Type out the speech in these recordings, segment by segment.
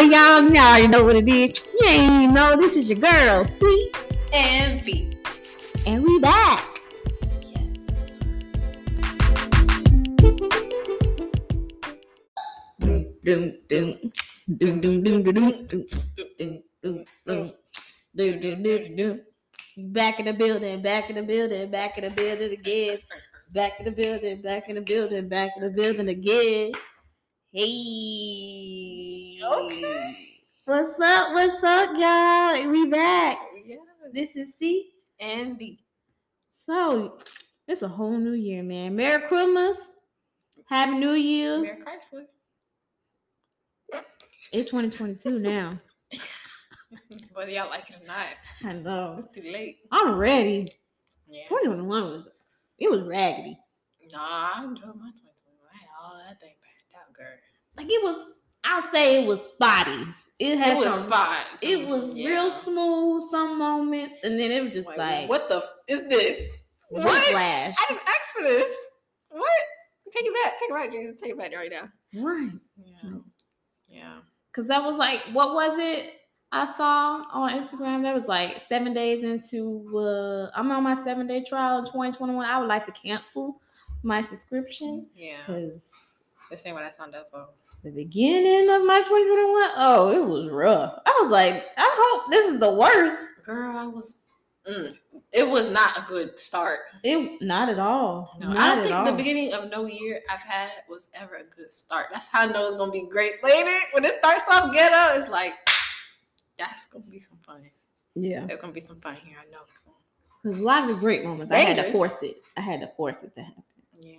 y'all, y'all know what it is. You ain't know this is your girl, C, And V. and we back. Yes. Doom, doom, doom, doom, doom, doom, doom, doom, doom, doom, doom, doom, doom, doom, doom, doom. Back in the building, back in the building, back in the building again. Back in the building, back in the building, back in the building again. Hey. Okay. What's up? What's up, y'all? We back. Yes. This is C. And V. So it's a whole new year, man. Merry Christmas. Happy New Year. Mayor Chrysler. It's 2022 now. Whether y'all like it or not, I know. it's too late. I'm ready. Yeah. 2021 was it was raggedy. Nah, I enjoyed my 2021. I had all that thing backed out, girl. Like it was. I'll say it was spotty. It had It was some- spot. It was real smooth some moments, and then it was just like, what the f- is this? What? whiplash. I didn't ask for this. What? Take it back. Take it back, Jason. Take it back right now. Right. Yeah. Yeah. Cause that was like, what was it? I saw on Instagram that was like seven days into uh I'm on my seven day trial in 2021. I would like to cancel my subscription Yeah. because This ain't what I signed up for. The beginning of my 2021, oh, it was rough. I was like, I hope this is the worst. Girl, I was. Mm, it was not a good start. It not at all. No, not I don't think all. the beginning of no year I've had was ever a good start. That's how I know it's gonna be great later. When it starts off ghetto, it's like that's gonna be some fun. Yeah. it's gonna be some fun here. I know. Because a lot of the great moments, I had to force it. I had to force it to happen. Yeah.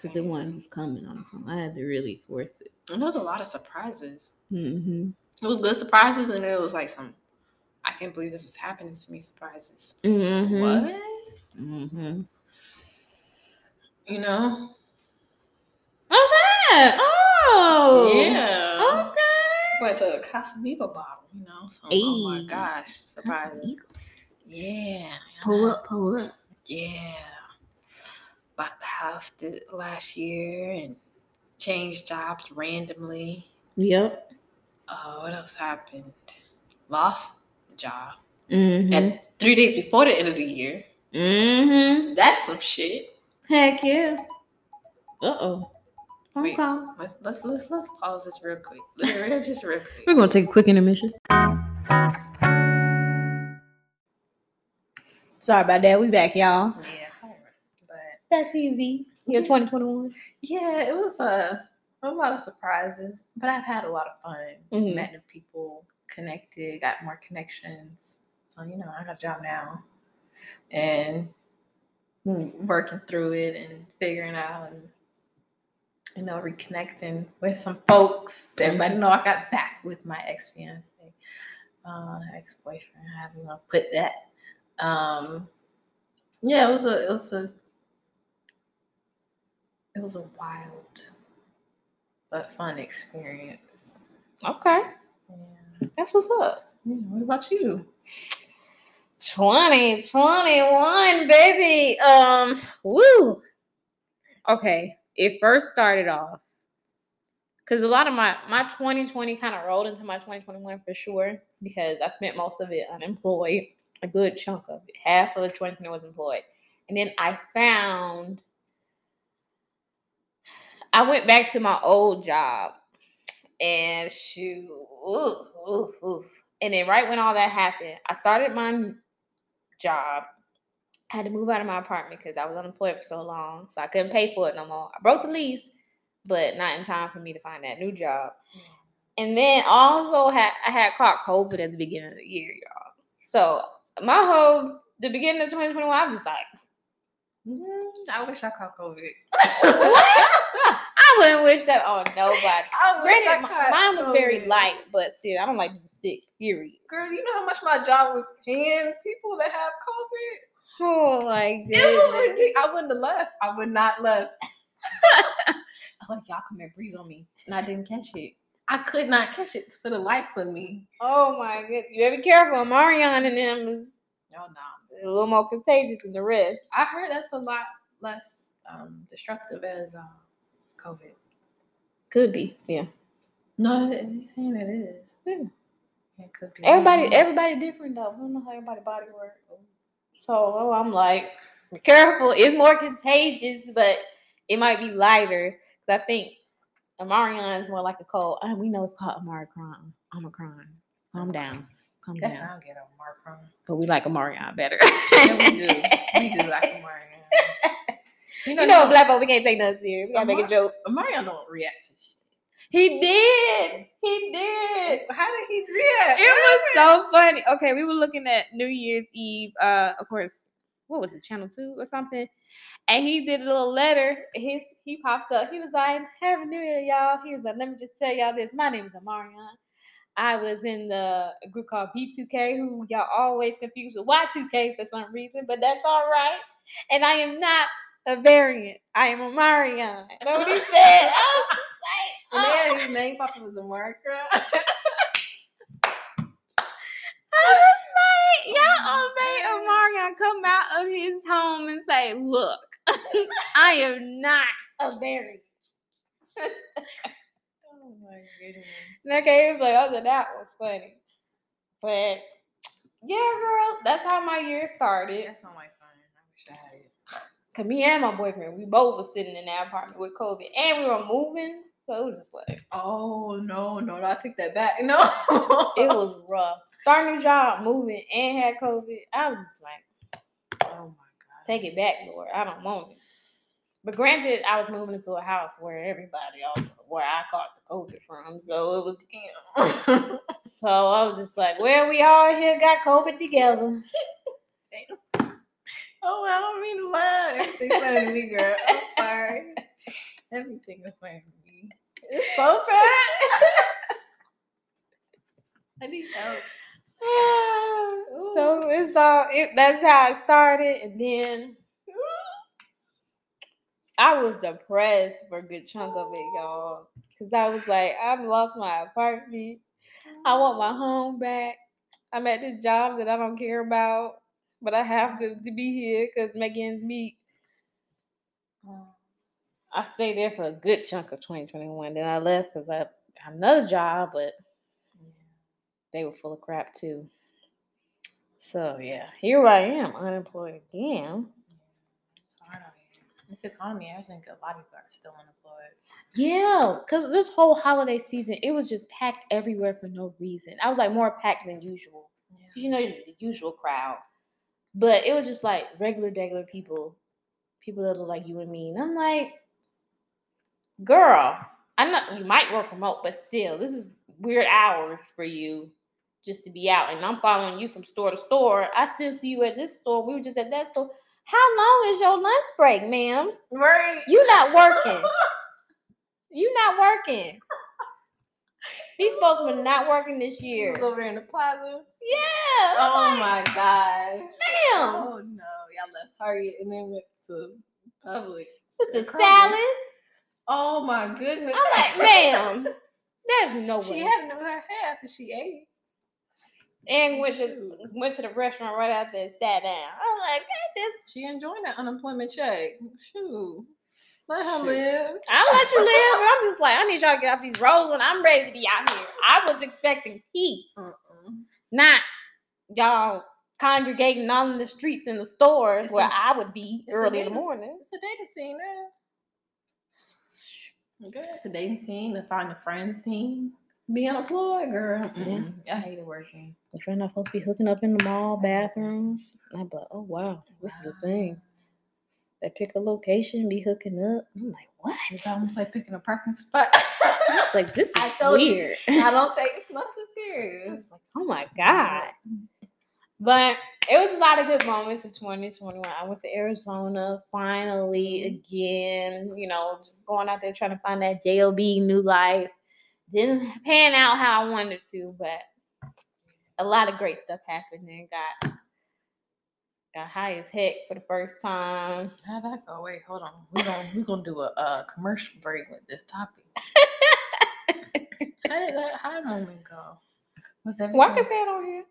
Because it wasn't just coming on. I had to really force it. And there was a lot of surprises. Mm-hmm. It was good surprises, and it was like some. I can't believe this is happening to me. Surprises. Mm-hmm. What? Mm-hmm. You know? Okay. Oh. yeah. Okay. Went to a Casamigo bottle. You know? So, oh my gosh, surprises. Yeah. Pull up, pull up. Yeah. Bought the house th- last year and changed jobs randomly. Yep. Uh, what else happened? Lost the job. Mm-hmm. And three days before the end of the year. mm-hmm. That's some shit. Heck yeah. Uh-oh. Phone Wait. call. Let's let's let's let's pause this real quick. Real- Just real quick. We're gonna take a quick intermission. Sorry about that. We back, y'all. Yeah, sorry. But Back to you, V. Year 2021. yeah, it was a, a lot of surprises. But I've had a lot of fun. Mhm. Met new people, connected, got more connections. So you know, I got a job now. And working through it and figuring out and you know, reconnecting with some folks. Everybody know I got back with my ex fiance, uh, ex boyfriend. How do you want to put that? Um, yeah, it was a, it was a, it was a wild but fun experience. Okay. Yeah. That's what's up. Yeah, What about you? 2021, baby. Um, woo. Okay. It first started off because a lot of my my 2020 kind of rolled into my 2021 for sure because I spent most of it unemployed, a good chunk of it. Half of the 2020 was employed, and then I found I went back to my old job, and shoot, ooh, ooh, ooh. and then right when all that happened, I started my job. I had to move out of my apartment because I was unemployed for so long, so I couldn't pay for it no more. I broke the lease, but not in time for me to find that new job. And then also had I had caught COVID at the beginning of the year, y'all. So my whole the beginning of 2021, I was just like, Mm, I wish I caught COVID. I wouldn't wish that on nobody. I wish I Granted, caught mine was very light, but still, I don't like being sick. Period. Girl, you know how much my job was paying people that have COVID? Oh, like It was ridiculous. I wouldn't have left. I would not left. I was like, y'all come and breathe on me. And I didn't catch it. I could not catch it for the life of me. Oh my goodness. You better be careful. Marion and them is No, no. a little more contagious than the rest. I heard that's a lot less um, destructive as uh, COVID. Could be. Yeah. No, he's saying it is. Yeah. It could be. Everybody, everybody different though. I don't know how everybody body work. So oh, I'm like, be careful. It's more contagious, but it might be lighter. 'Cause I think Omarion is more like a cold. And we know it's called Omicron. Omicron. Calm down. Calm That down. sound good on Mark But we like Omarion better. Yeah, we do. We do like Omarion. You know, black folk, we can't take nothing serious. We gotta make a joke. Omarion don't react to shit. He did. He did. How did he react? It was so funny. Okay, we were looking at New Year's Eve. Uh, of course, what was it, Channel Two or something? And he did a little letter. His he popped up. He was like, "Happy New Year, y'all." He was like, "Let me just tell y'all this. My name is Omarion. I was in the group called B2K, who y'all always confuse with Y2K for some reason, but that's all right. And I am not a variant. I am Omarion." You know what he said? I was like, oh. his oh. name Papa was a marker. I was like, y'all made Omarion come out of his home and say, look, I am not a variant. oh my goodness. And I came like, I said, that was funny. But yeah, girl, that's how my year started. That sound like fun. I wish I had it. Cause me and my boyfriend, we both were sitting in that apartment with COVID and we were moving. So it was just like, Oh no, no, I take that back. No. it was rough. Starting a new job, moving, and had COVID. I was just like, Oh my god. take it back, Lord. I don't want it. But granted, I was moving into a house where everybody else, where I caught the COVID from. So it was, Damn. so I was just like, well, we all here got COVID together. Oh, I don't mean to laugh. Everything's funny to me, girl. I'm sorry. Everything is funny to me. It's so sad. I need help. so it's all, it, that's how it started. And then I was depressed for a good chunk of it, y'all. Because I was like, I've lost my apartment. I want my home back. I'm at this job that I don't care about, but I have to, to be here because make ends meet. Um, I stayed there for a good chunk of 2021. Then I left because I got another job, but they were full of crap too. So yeah, here I am, unemployed again. It's hard out here. This economy, I think a lot of people are still unemployed. Yeah, because this whole holiday season, it was just packed everywhere for no reason. I was like more packed than usual. 'Cause you know the usual crowd, but it was just like regular, regular people, people that look like you and me. And I'm like, girl, I know you might work remote, but still, this is weird hours for you just to be out. And I'm following you from store to store. I still see you at this store. We were just at that store. How long is your lunch break, ma'am? Right. You not working. You not working. These folks were not working this year. was over there in the plaza. Yeah. Oh like, my gosh. Damn. Oh no. Y'all left Target and then went to Publix. With the salads. Oh my goodness. I'm like, ma'am, there's no way. She had no hair after she ate. and went to went to the restaurant right after and sat down. I'm like, man, this She enjoying that unemployment check. Shoot. Let her Shoot. live. I'll let you live. but I'm just like, I need y'all to get off these roads when I'm ready to be out here. I was expecting peace, Uh-uh. not y'all congregating all in the streets and the stores It's where a- I would be it's a early in the dating- morning. It's a dating scene now. Girl, it's a dating scene, a find a friend scene. Be unemployed, girl. Mm-mm. I hate it working. If you're not supposed to be hooking up in the mall bathrooms, I'm like, oh wow, this is a thing. They pick a location, be hooking up. I'm like, what? It's almost like picking a parking spot. It's like this is I told you. weird. I don't take nothing serious. Like, oh my god. But it was a lot of good moments in 2021. I went to Arizona finally mm-hmm. again, you know, just going out there trying to find that JOB new life. Didn't pan out how I wanted to, but a lot of great stuff happened and got got high as heck for the first time. How'd that go? Wait, hold on. We're gonna we're gonna do a, uh commercial break with this topic. How did that high moment go? Was everything? Well, I can say it on here.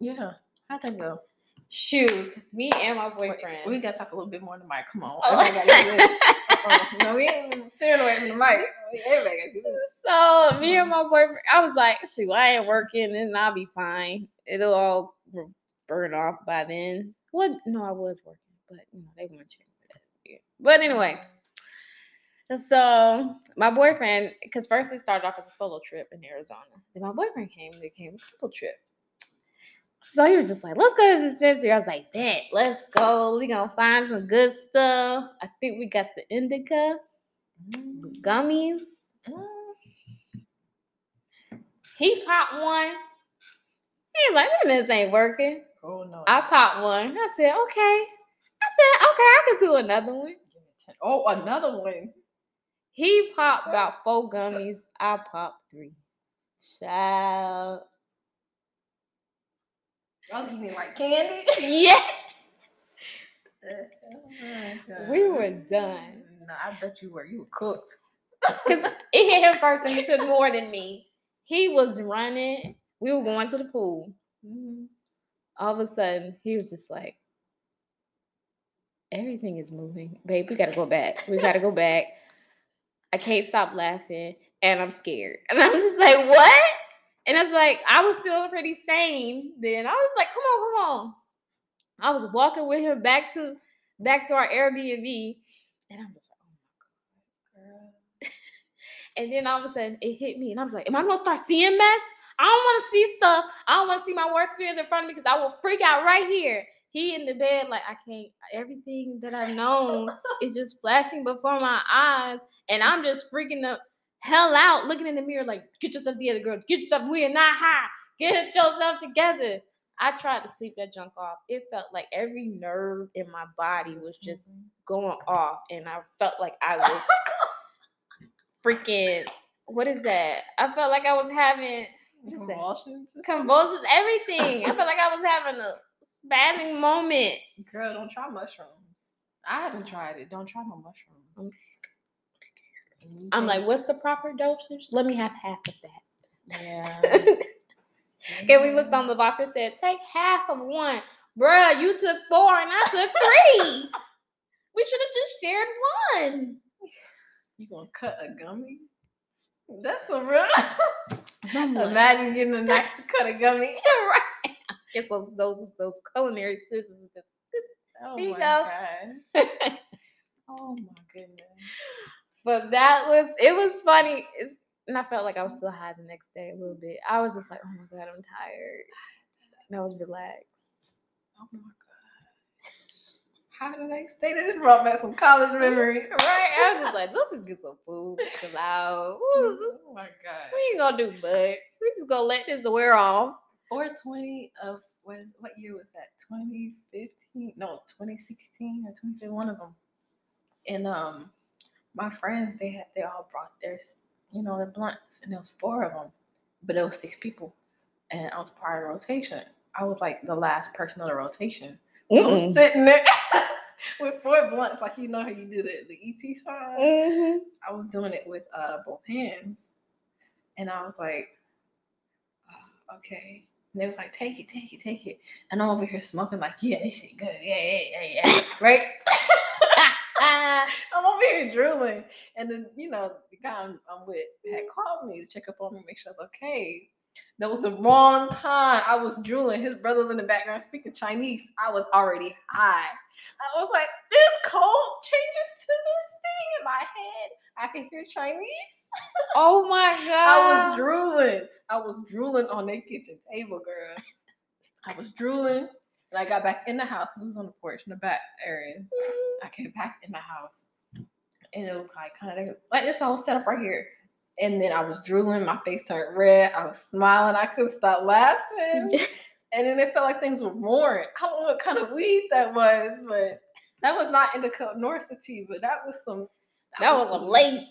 Yeah. How'd that go? Shoot, me and my Wait, boyfriend. we gotta talk a little bit more to mic. Come on. Oh. Oh, no, we ain't steering away from the mic. Everybody gotta do this. So me and my boyfriend, I was like, shoot, I ain't working and I'll be fine. It'll all burn off by then. What? No, I was working, but you know they weren't checking for that. Yeah. But anyway, so my boyfriend, because first it started off as a solo trip in Arizona. Then my boyfriend came. It became a couple trip. So he was just like, let's go to the dispensary. I was like, bet, let's go. We gonna find some good stuff. I think we got the indica, mm. gummies. Mm. He popped one. He was like, this ain't working. Oh no. I popped one. I said, okay. I said, okay, I can do another one. Oh, another one. He popped about four gummies. I popped three. Child. I was eating like candy. Yeah. We were done. No, I bet you were. You were cooked. Because it hit him first and he took more than me. He was running. We were going to the pool. Mm-hmm. All of a sudden, he was just like, everything is moving. Babe, we gotta go back. We gotta go back. I can't stop laughing and I'm scared. And I'm just like, what? And it's like, I was still pretty sane then. I was like, come on, come on. I was walking with him back to back to our Airbnb. And I'm just like, oh my God, girl. and then all of a sudden it hit me. And I was like, am I gonna start seeing mess? I don't want to see stuff. I don't want to see my worst fears in front of me because I will freak out right here. He in the bed, like I can't. Everything that I've known is just flashing before my eyes, and I'm just freaking the hell out, looking in the mirror, like, "Get yourself together, girl. Get yourself. We are not high. Get yourself together." I tried to sleep that junk off. It felt like every nerve in my body was just going off, and I felt like I was freaking. What is that? I felt like I was having what is that? Convulsions. convulsions, everything. I felt like I was having a spazzing moment. Girl, don't try mushrooms. I haven't tried it. Don't try no mushrooms. I'm like, what's the proper dosage? Let me have half of that. yeah. and we looked on the box. and said, take half of one. Bruh, you took four and I took three. we should have just shared one. You gonna cut a gummy? That's a real. Imagine getting a knife to cut a gummy. right. Guess those, those those culinary scissors Oh There you my go. god. Oh my goodness. But that was it was funny. It's, and I felt like I was still high the next day a little bit. I was just like, oh my god, I'm tired. And I was relaxed. Oh my god. How the next day? They just brought back some college memories. Right? I was just like, let's just get some food, chill out. Ooh, Oh my god. we ain't gonna do much. We just gonna let this wear off. Or 20 of what is what year was that? 2015? No, 2016 or 2015, one of them. And um my friends they had they all brought their you know their blunts and there was four of them, but it was six people, and I was part of the rotation. I was like the last person on the rotation. So I'm sitting there with four blunts, like you know how you do the, the ET sign. Mm-hmm. I was doing it with uh both hands, and I was like, "Ah, okay. And they was like, take it, take it, take it. And I'm over here smoking like, yeah, this shit good. Yeah, yeah, yeah, yeah. right? I'm over here drooling. And then, you know, the guy I'm, I'm with had called me to check up on me, make sure I was okay. That was the wrong time. I was drooling. His brother's in the background speaking Chinese. I was already high. I was like, this cold changes to this thing in my head. I can hear Chinese. oh my god. I was drooling. I was drooling on their kitchen table, girl. I was drooling. And I got back in the house because it was on the porch in the back area. Mm-hmm. I came back in the house. And it was like kind of like this whole setup right here. And then I was drooling, my face turned red. I was smiling, I couldn't stop laughing. and then it felt like things were roaring. I don't know what kind of weed that was, but that was not indica nor sativa, but that was some that was a some- lace.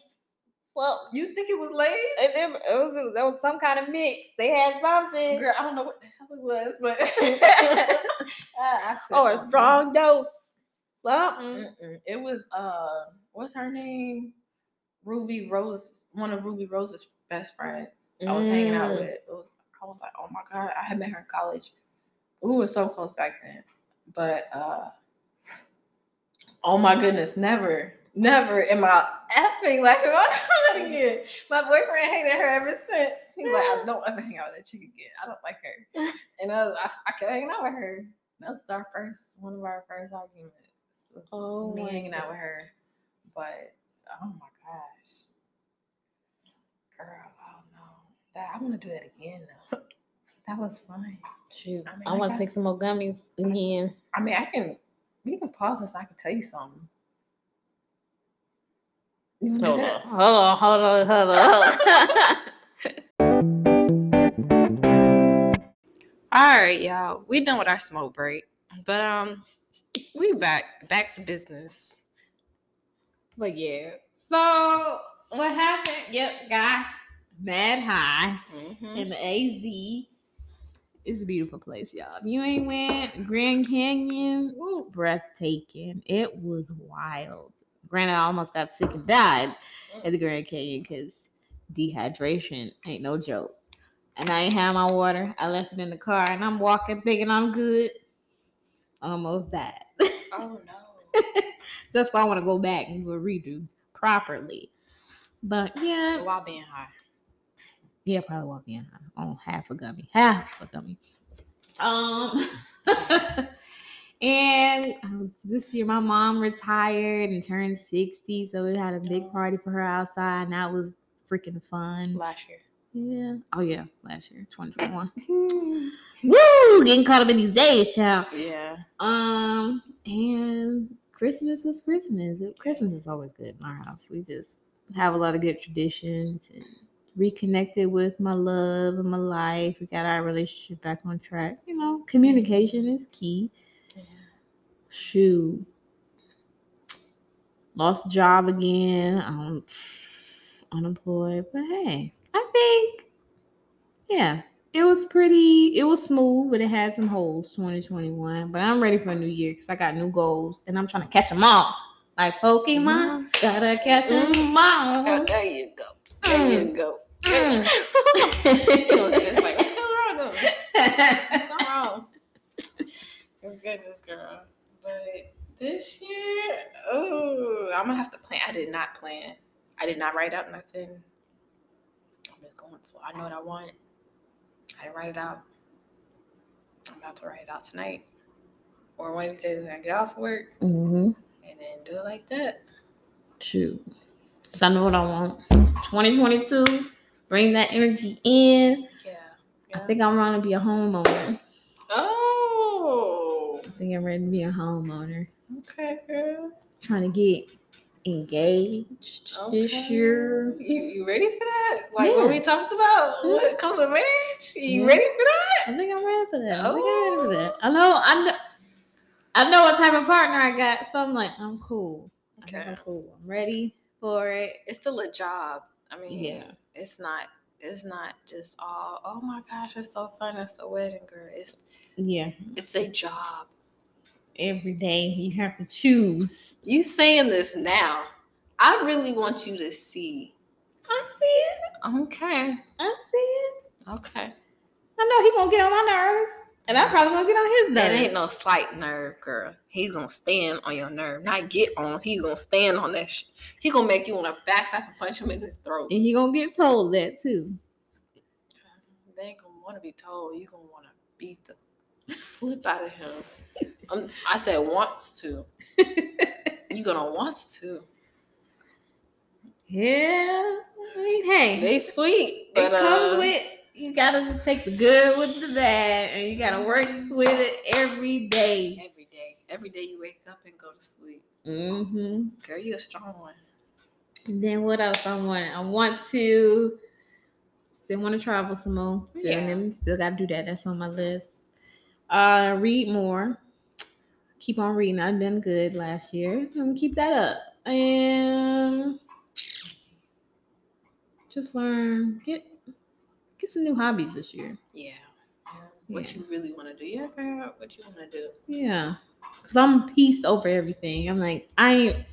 Well, You think it was lace? it, it, it was there was some kind of mix. They had something. Girl, I don't know what the hell it was, but I, I said, or a "Mm-mm, strong dose. Something. mm-mm." It was uh, what's her name? Ruby Rose, one of Ruby Rose's best friends. I was hanging out Mm. with. It was, I was like, oh my god, I had met her in college. We were so close back then, but uh, oh my goodness, never. Never in my effing life am I doing that again. My boyfriend hated her ever since. He's like, I don't ever hang out with that chick again. I don't like her. And I, was, I, I kept hanging out with her. That was our first, one of our first arguments. was Oh me hanging out with her. But oh my gosh, girl, oh no, that I want to do that again. Though. That was fun. Shoot, I mean, I want to take some more gummies again. I mean, I can. We can pause this. and I can tell you something. You wanna do Hold on, hold on, hold on, hold on. All right, y'all. We done with our smoke break, but um, we back back to business. but yeah. So what happened? Yep, got mad high Mm-hmm. in the AZ. It's a beautiful place, y'all. If you ain't went Grand Canyon, woo, breathtaking. It was wild. Granted, I almost got sick and died at the Grand Canyon because dehydration ain't no joke. And I ain't have my water. I left it in the car and I'm walking thinking I'm good. Almost died. Oh no. That's why I want to go back and do a redo properly. But yeah, While being high. yeah, probably while being high on half a gummy, half a gummy. Um, and um, this year my mom retired and turned sixty, so we had a big party for her outside, and that was freaking fun. Last year. Yeah. Oh yeah, last year, twenty twenty one. Woo! Getting caught up in these days, child. yeah. Um, and Christmas was Christmas. Christmas is always good in our house. We just have a lot of good traditions and reconnected with my love and my life. We got our relationship back on track. You know, communication is key. Yeah. Shoot. Lost job again. Um, unemployed. But hey, I think, yeah, it was pretty, it was smooth, but it had some holes 2021. But I'm ready for a new year because I got new goals and I'm trying to catch them all. Like Pokemon, gotta catch them all. Oh, there you go. There you go. Mm. It was just like, wrong? What's wrong? Oh, goodness, girl. But this year, oh, I'm gonna have to plan. I did not plan. I did not write out nothing. I'm just going for. I know what I want. I didn't write it out. I'm about to write it out tonight, or one of these days when I get off work, Mm hmm and then do it like that. Shoot. So I know what I want. 2022, bring that energy in. Yeah. I think I'm ready to be a homeowner. Oh. I think I'm ready to be a homeowner. Okay, girl. Trying to get engaged this year. You, you ready for that? Like what we talked about? What comes with marriage? You Yeah. ready for that? I think I'm ready for that. I think I'm ready for that. Oh. I know. I know. I know what type of partner I got, so I'm like, I'm cool. Okay. I'm cool. I'm ready for it. It's still a job. I mean, Yeah. it's not. It's not just all. Oh my gosh, it's so fun. It's a wedding, girl. It's Yeah. it's a job. Every day you have to choose. You saying this now? I really want you to see. I see it. Okay. I see it. Okay. I know he gonna get on my nerves, and I'm probably gonna get on his nerve. That ain't no slight nerve, girl. He's gonna stand on your nerve, not get on. He's gonna stand on that. Sh- he gonna make you want to backside and punch him in his throat. and he gonna get told that too. They ain't gonna want to be told. You gonna want to beat the flip out of him. Um, I said wants to. You gonna wants to. Yeah. I mean, hey, They sweet, it comes uh, with you gotta take the good with the bad, and you gotta work with it every day. every day. Every day you wake up and go to sleep. Mm-hmm. Girl, you a strong one. And then what else I want? I want to still want to travel some more. Still, Yeah. still got to do that. That's on my list. Uh, read more. Keep on reading. I've done good last year. I'm gonna keep that up. And just learn. Get get some new hobbies this year. Yeah. yeah. What Yeah. you really want to do? You ever figure out what you want to do? Yeah. Cause I'm peace over everything. I'm like, I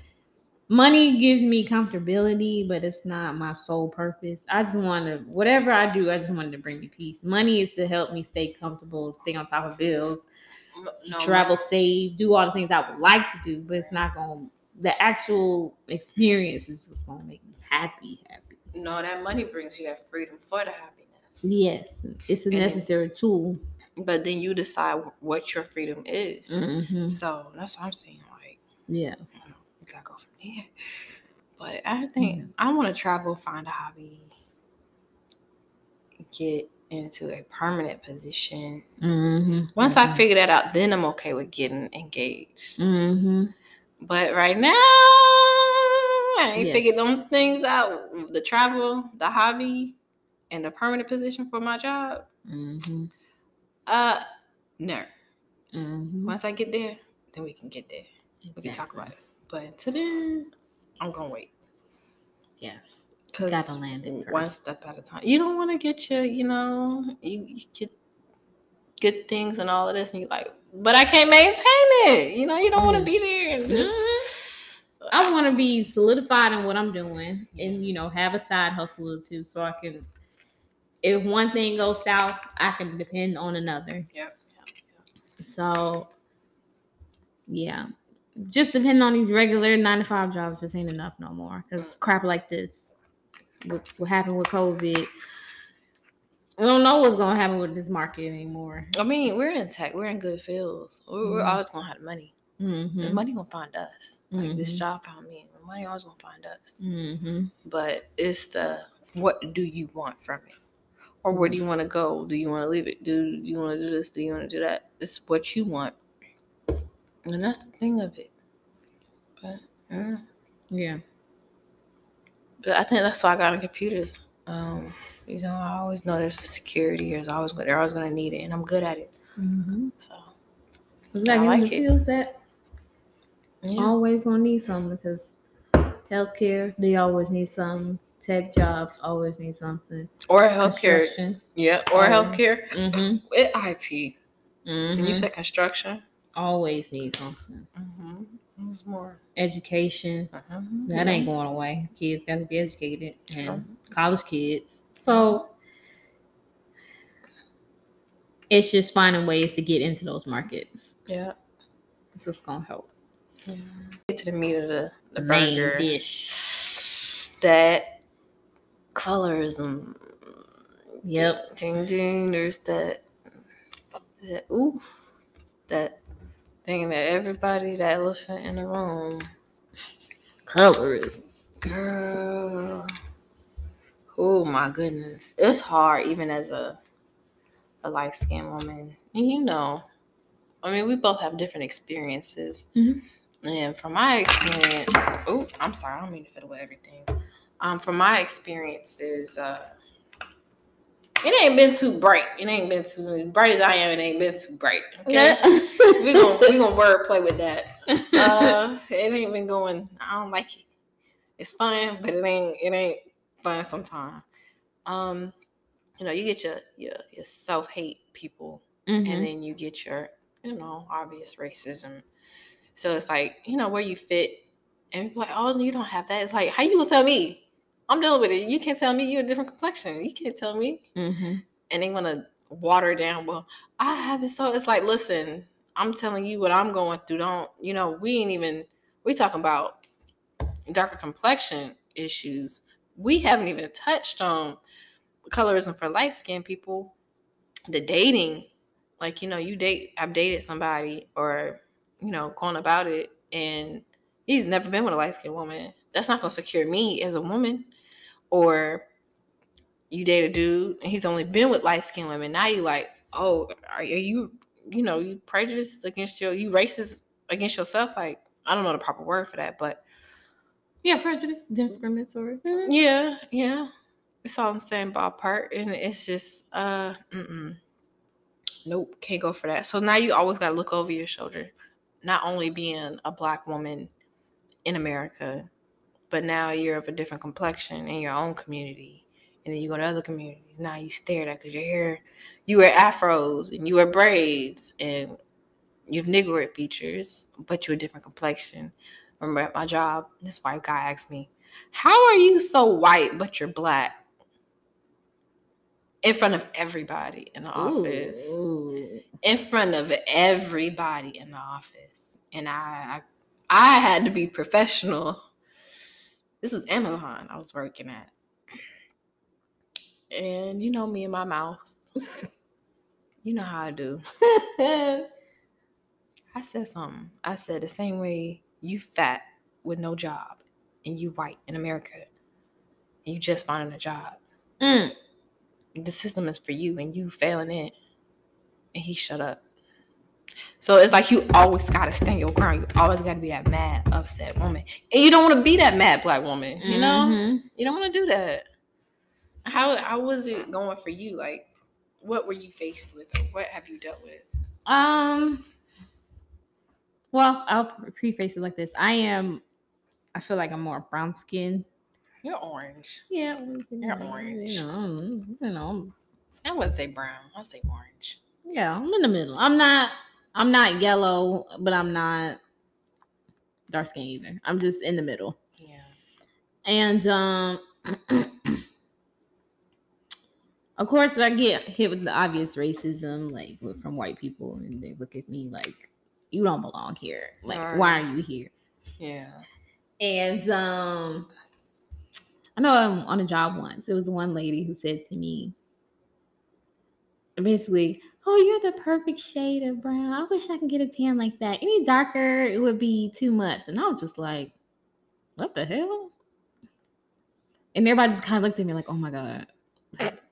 money gives me comfortability, but it's not my sole purpose. I just want to whatever I do, I just wanted to bring me peace. Money is to help me stay comfortable, stay on top of bills, No, travel, save, do all the things I would like to do, but it's not gonna the actual experience is what's gonna make me happy, happy. No, that money brings you that freedom for the happiness. Yes, it's a And it- necessary tool. But then you decide what your freedom is. Mhm. So that's what I'm saying. Like, Yeah. you gotta go from there. But I think I want to travel, find a hobby, get into a permanent position. Mm-hmm. Once I figure that out, then I'm okay with getting engaged. Mm-hmm. But right now, I ain't Yes. figured them things out. The travel, the hobby, and a permanent position for my job. Mm-hmm. Uh, no. Mm-hmm. Once I get there, then we can get there. We can talk about it. But until then, I'm gonna wait. Yes. Cause Gotta land it one first. step at a time. You don't want to get your, you know, you, you get good things and all of this, and you're like, but I can't maintain it. You know, you don't want to be there and just. Mm-hmm. I want to be solidified in what I'm doing, and you know, have a side hustle or two, so I can. If one thing goes south, I can depend on another. Yep. So, yeah, just depending on these regular nine to five jobs just ain't enough no more. Cause crap like this, what, what happened with COVID, we don't know what's gonna happen with this market anymore. I mean, we're in tech. We're in good fields. We're, we're Mhm. always gonna have money. Mm-hmm. The money gonna find us. Like this Mhm. job found me. The money always gonna find us. Mm-hmm. But it's the what do you want from it, or where do you want to go? Do you want to leave it? Do you want to do this? Do you want to do that? It's what you want, and that's the thing of it. But, mm, Yeah. but I think that's why I got on computers. Um, you know, I always know there's a security. There's always they're always gonna need it, and I'm good at it. Mm-hmm. So It's I like, like the it. fields that yeah. always gonna need something because healthcare they always need something. Tech jobs always need something. or healthcare. Yeah, or Um, healthcare. Mm-hmm. With IT. And mm-hmm. You said construction. always need something. Mm-hmm. There's more. Education Mhm. that Yeah. ain't going away. Kids got to be educated and college kids. So it's just finding ways to get into those markets. Yeah. it's what's gonna help. Get to the meat of the, the Main burger. dish. That colorism. Yep. Ding ding. There's that. that oof. That thing that everybody, that elephant in the room. Colorism. Girl. Oh my goodness. It's hard even as a a light skinned woman. And you know, I mean we both have different experiences. Mhm. And from my experience, oh, I'm sorry, I don't mean to fiddle with everything. Um, from my experiences, uh it ain't been too bright. It ain't been too bright as I am, it ain't been too bright. Okay. we gonna we gonna word play with that uh, it ain't been going. I don't like it. It's fun, but it ain't. It ain't fun sometimes. Um, you know, you get your your, your self hate people, Mhm. and then you get your you know obvious racism. So it's like you know where you fit, and like, oh, you don't have that. It's like how you gonna tell me? I'm dealing with it. You can't tell me you're a different complexion. You can't tell me Mhm. and they want to water down. Well, I have it so it's like, listen, I'm telling you what I'm going through. Don't you know? We ain't even we talking about darker complexion issues. We haven't even touched on colorism for light skinned people. The dating, like you know, you date. I've dated somebody, or you know, going about it, and he's never been with a light skinned woman. That's not gonna secure me as a woman. Or you date a dude and he's only been with light skinned women. Now you like, oh, are you, you know, you prejudiced against your, you racist against yourself? Like, I don't know the proper word for that, but Yeah, prejudice, discriminatory. Mhm. yeah, yeah, it's all the same ballpark, and it's just, uh, mm-mm. nope, can't go for that. So now you always got to look over your shoulder, not only being a black woman in America, but now you're of a different complexion in your own community, and then you go to other communities. Now you stared at because your hair, you wear afros and you wear braids, and you have negroid features, but you're a different complexion. Remember at my job, this white guy asked me, "How are you so white but you're black?" In front of everybody in the office Ooh. in front of everybody in the office. And I, I had to be professional. This is Amazon I was working at. And you know me and my mouth. You know how I do. I said something. I said the same way you fat with no job and you white in America and you just finding a job. Mm. The system is for you and you failing it. And he shut up. So it's like you always gotta stand your ground. You always gotta be that mad, upset woman. And you don't wanna be that mad black woman, you know? Mhm. You don't wanna do that. How how was it going for you? Like what were you faced with or what have you dealt with? Um. Well, I'll preface it like this. I am. I feel like I'm more brown skinned. You're orange. Yeah, you You're orange. You know, you know. I wouldn't say brown. I'll say orange. Yeah, I'm in the middle. I'm not. I'm not yellow, but I'm not dark skin either. I'm just in the middle. Yeah. And um of course I get hit with the obvious racism, like from white people, and they look at me like, you don't belong here. Like, why are you here? Yeah. And um I know I'm on a job once. It was one lady who said to me, basically, Oh, you're the perfect shade of brown. I wish I could get a tan like that. Any darker, it would be too much. And I was just like, What the hell? And everybody just kind of looked at me like, Oh my God.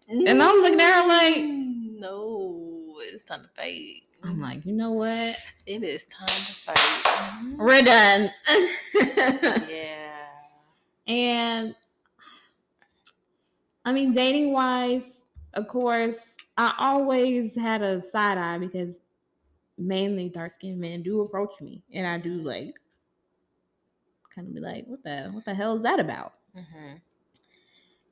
And I'm looking at her like- Mm, no, it's time to fight. I'm like, You know what? it is time to fight. We're done. yeah. And I mean, dating wise, of course, I always had a side eye because mainly dark skinned men do approach me, and I do like kind of be like, "What the what the hell is that about?" Mm-hmm.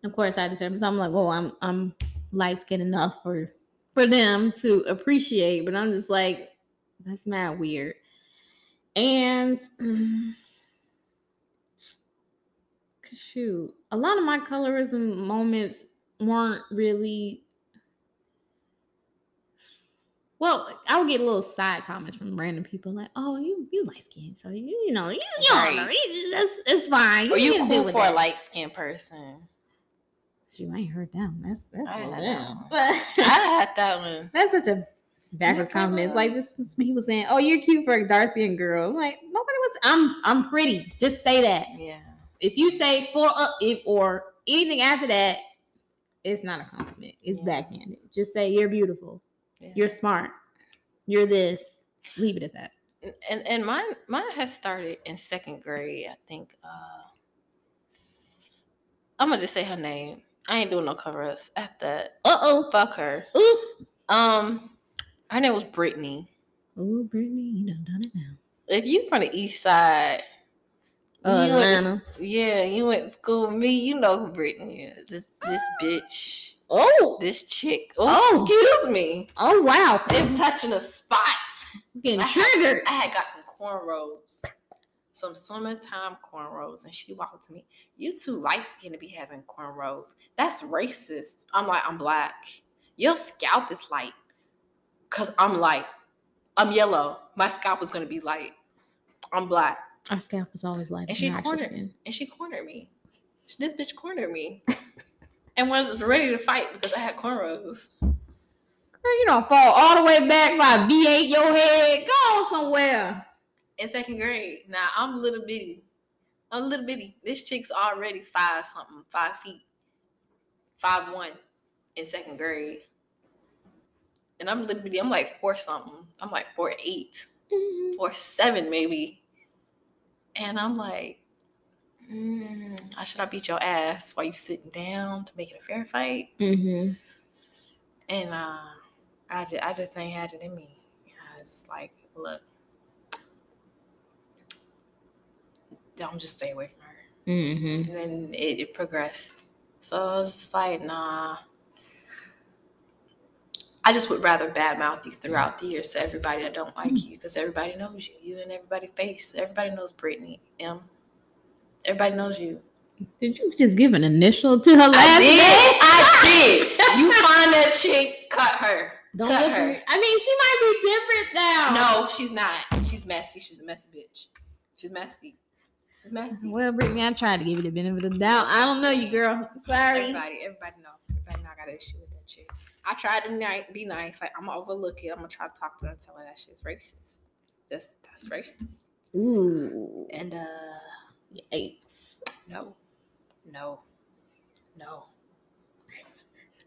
Of course, I determined I'm like, "Oh, I'm I'm light skinned enough for for them to appreciate," but I'm just like, "That's not weird." And shoot, a lot of my colorism moments weren't really. Well, I would get little side comments from random people like, "Oh, you you light skin, so you you know you, you don't know, you- that's it's fine." Are you cool for a light skinned person? I ain't heard that one. That's that's I had down. I had that one. That's such a backwards compliment. It's like just just people saying, "Oh, you're cute for a dark skinned girl." I'm like nobody was. I'm I'm pretty. Just say that. Yeah. If you say for uh, if or anything after that, it's not a compliment. It's Yeah. backhanded. Just say you're beautiful. Yeah. You're smart. You're this. Leave it at that. and and mine mine has started in second grade. I think. uh I'm gonna just say her name. I ain't doing no cover ups after that. Uh oh. Fuck her. Oop. Um, her name was Brittany. Oh, Brittany, you done done it now. If you from the east side, Uh, you went to- Atlanta. yeah, you went to school with me. You know who Brittany is. This this bitch, Oh. this chick. Oh, Oh. excuse me. Oh wow. It's touching a spot. I'm getting I had- triggered. I had got some cornrows, some summertime cornrows, and she walked to me. You too light skinned to be having cornrows. That's racist. I'm like, I'm black. Your scalp is light. Cause I'm light. I'm yellow. My scalp is gonna be light. I'm black. Our scalp is always light. And she cornered and she cornered me. This bitch cornered me. and was ready to fight because I had cornrows. Girl, you don't fall all the way back by V8 your head. Go somewhere. in second grade. Now I'm a little bitty. I'm a little bitty. This chick's already five something, five feet, five one in second grade. And I'm little bitty. I'm like four something. I'm like four eight, mm-hmm. four seven maybe. And I'm like, mm, I should I beat your ass while you sitting down to make it a fair fight? Mm-hmm. And uh, I just, I just ain't had it in me. I was like, look, I'm just stay away from her. Mm-hmm. And then it, it progressed. So I was just like, nah. I just would rather badmouth you throughout the year so everybody that don't like you because everybody knows you. You and everybody face. Everybody knows Brittany M. Everybody knows you. Did you just give an initial to her last I did. name? I did. You find that chick, cut her. Don't cut her. me. I mean, she might be different now. No, she's not. She's messy. She's a messy bitch. She's messy. She's messy. Well, Brittany, I tried to give you the benefit of the doubt. I don't know you, girl. Sorry. Everybody, everybody know. Everybody know I got an issue with that shit. I tried to be nice. Like I'm gonna overlook it. I'm gonna try to talk to her and tell her that shit's racist. That's that's racist. Ooh. And uh, Yikes. no, no, no.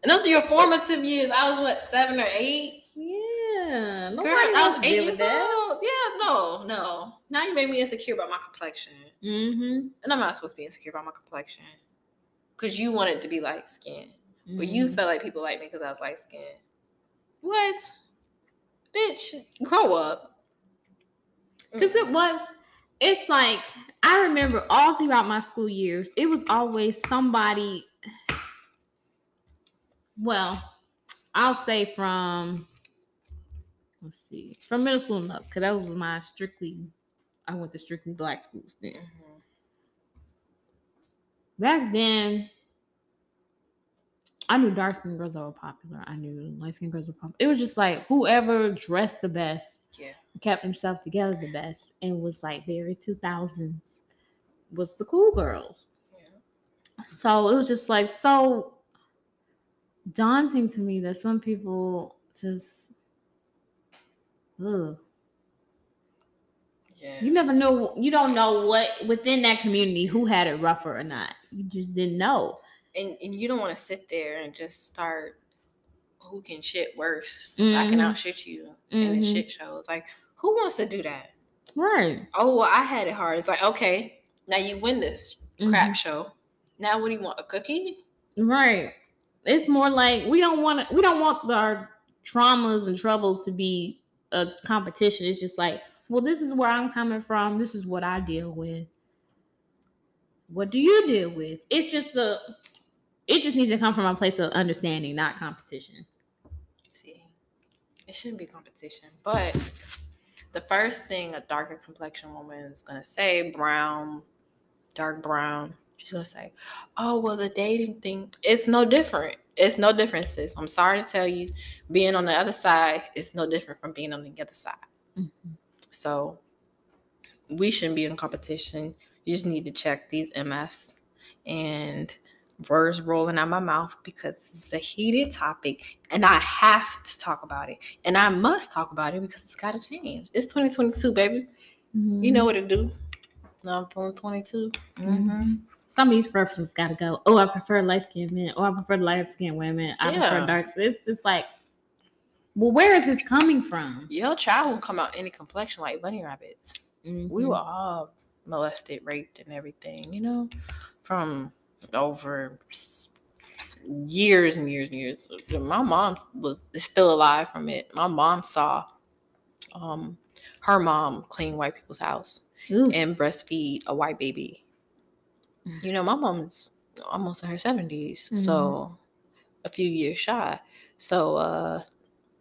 And those are your formative years. I was what seven or eight. Yeah. Girl, I was eight years old. Yeah, no, no. Now you made me insecure about my complexion, Mm-hmm. and I'm not supposed to be insecure about my complexion because you wanted to be light skinned. But you felt like people liked me because I was light skinned. What? Bitch, grow up. Because it was, it's like, I remember all throughout my school years, it was always somebody, well, I'll say from, let's see, from middle school and up, because that was my strictly, I went to strictly black schools then. Mhm. Back then, I knew dark skinned girls that were popular. I knew light skinned girls were popular. It was just like whoever dressed the best Yeah. kept himself together the best and was like very 2000s was the cool girls. Yeah. So it was just like so daunting to me that some people just ugh. Yeah. You never know you don't know what within that community who had it rougher or not. You just didn't know. and and you don't want to sit there and just start who can shit worse. So I can Mhm. outshit you in the shit shows. Like, who wants to do that? Right. Oh, well, I had it hard. It's like, okay, now you win this crap show. Now what do you want? A cookie? Right. It's more like we don't want to. We don't want our traumas and troubles to be a competition. It's just like, well, this is where I'm coming from. This is what I deal with. What do you deal with? It's just a. It just needs to come from a place of understanding, not competition. It shouldn't be competition. But the first thing a darker complexion woman is gonna say, brown, dark brown, she's gonna say, "Oh, well, the dating thing, it's no different. It's no differences. I'm sorry to tell you, being on the other side is no different from being on the other side. Mm-hmm. So we shouldn't be in competition. You just need to check these MFs and words rolling out my mouth because it's a heated topic and I have to talk about it. And I must talk about it because it's gotta change. It's 2022, baby. You know what to do. No, I'm feeling 22. Mm-hmm. Some of these preferences gotta go. Oh, I prefer light skinned men. Oh, I prefer light skinned women. I Yeah. prefer dark. It's just like, well, where is this coming from? Your child won't come out any complexion like bunny rabbits. we Mhm. were all molested, raped, and everything, you know, from over years and years and years. My mom was still alive from it. My mom saw um her mom clean white people's house Ooh. and breastfeed a white baby. You know, my mom's almost in her 70s, so a few years shy. So uh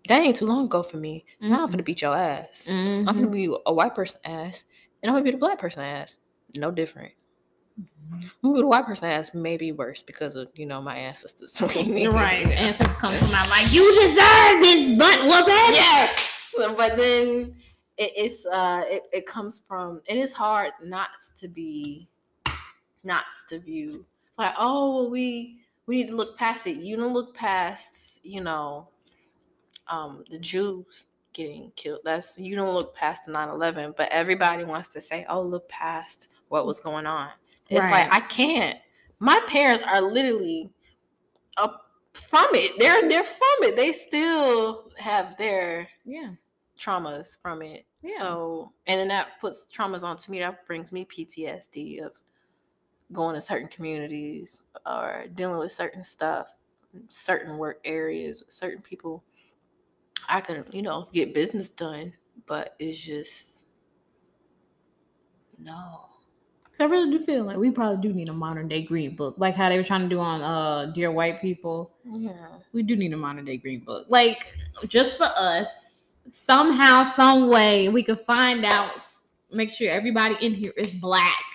that ain't too long ago for me. Now I'm gonna beat your ass. Mhm. I'm gonna be a white person ass, and I'm gonna be a black person ass. No different. I'm a white person ass, maybe worse because of you know my ancestors. Right. Ancestors come from out like you deserve this butt whooping. yes, but then it, it's uh it, it comes from and it's hard not to be not to view like oh well, we we need to look past it. You don't look past you know um the Jews getting killed. That's you don't look past the 9-11, but everybody wants to say, oh, look past what was going on. It's Right. like I can't. My parents are literally up from it. They're they're from it. They still have their Yeah. traumas from it. Yeah. So and then that puts traumas onto me. That brings me PTSD of going to certain communities or dealing with certain stuff, certain work areas, certain people. I can, you know, get business done, but it's just no. So I really do feel like we probably do need a modern day green book, like how they were trying to do on uh Dear White People. Yeah. We do need a modern day green book, like just for us. Somehow, some way, we could find out. Make sure everybody in here is black.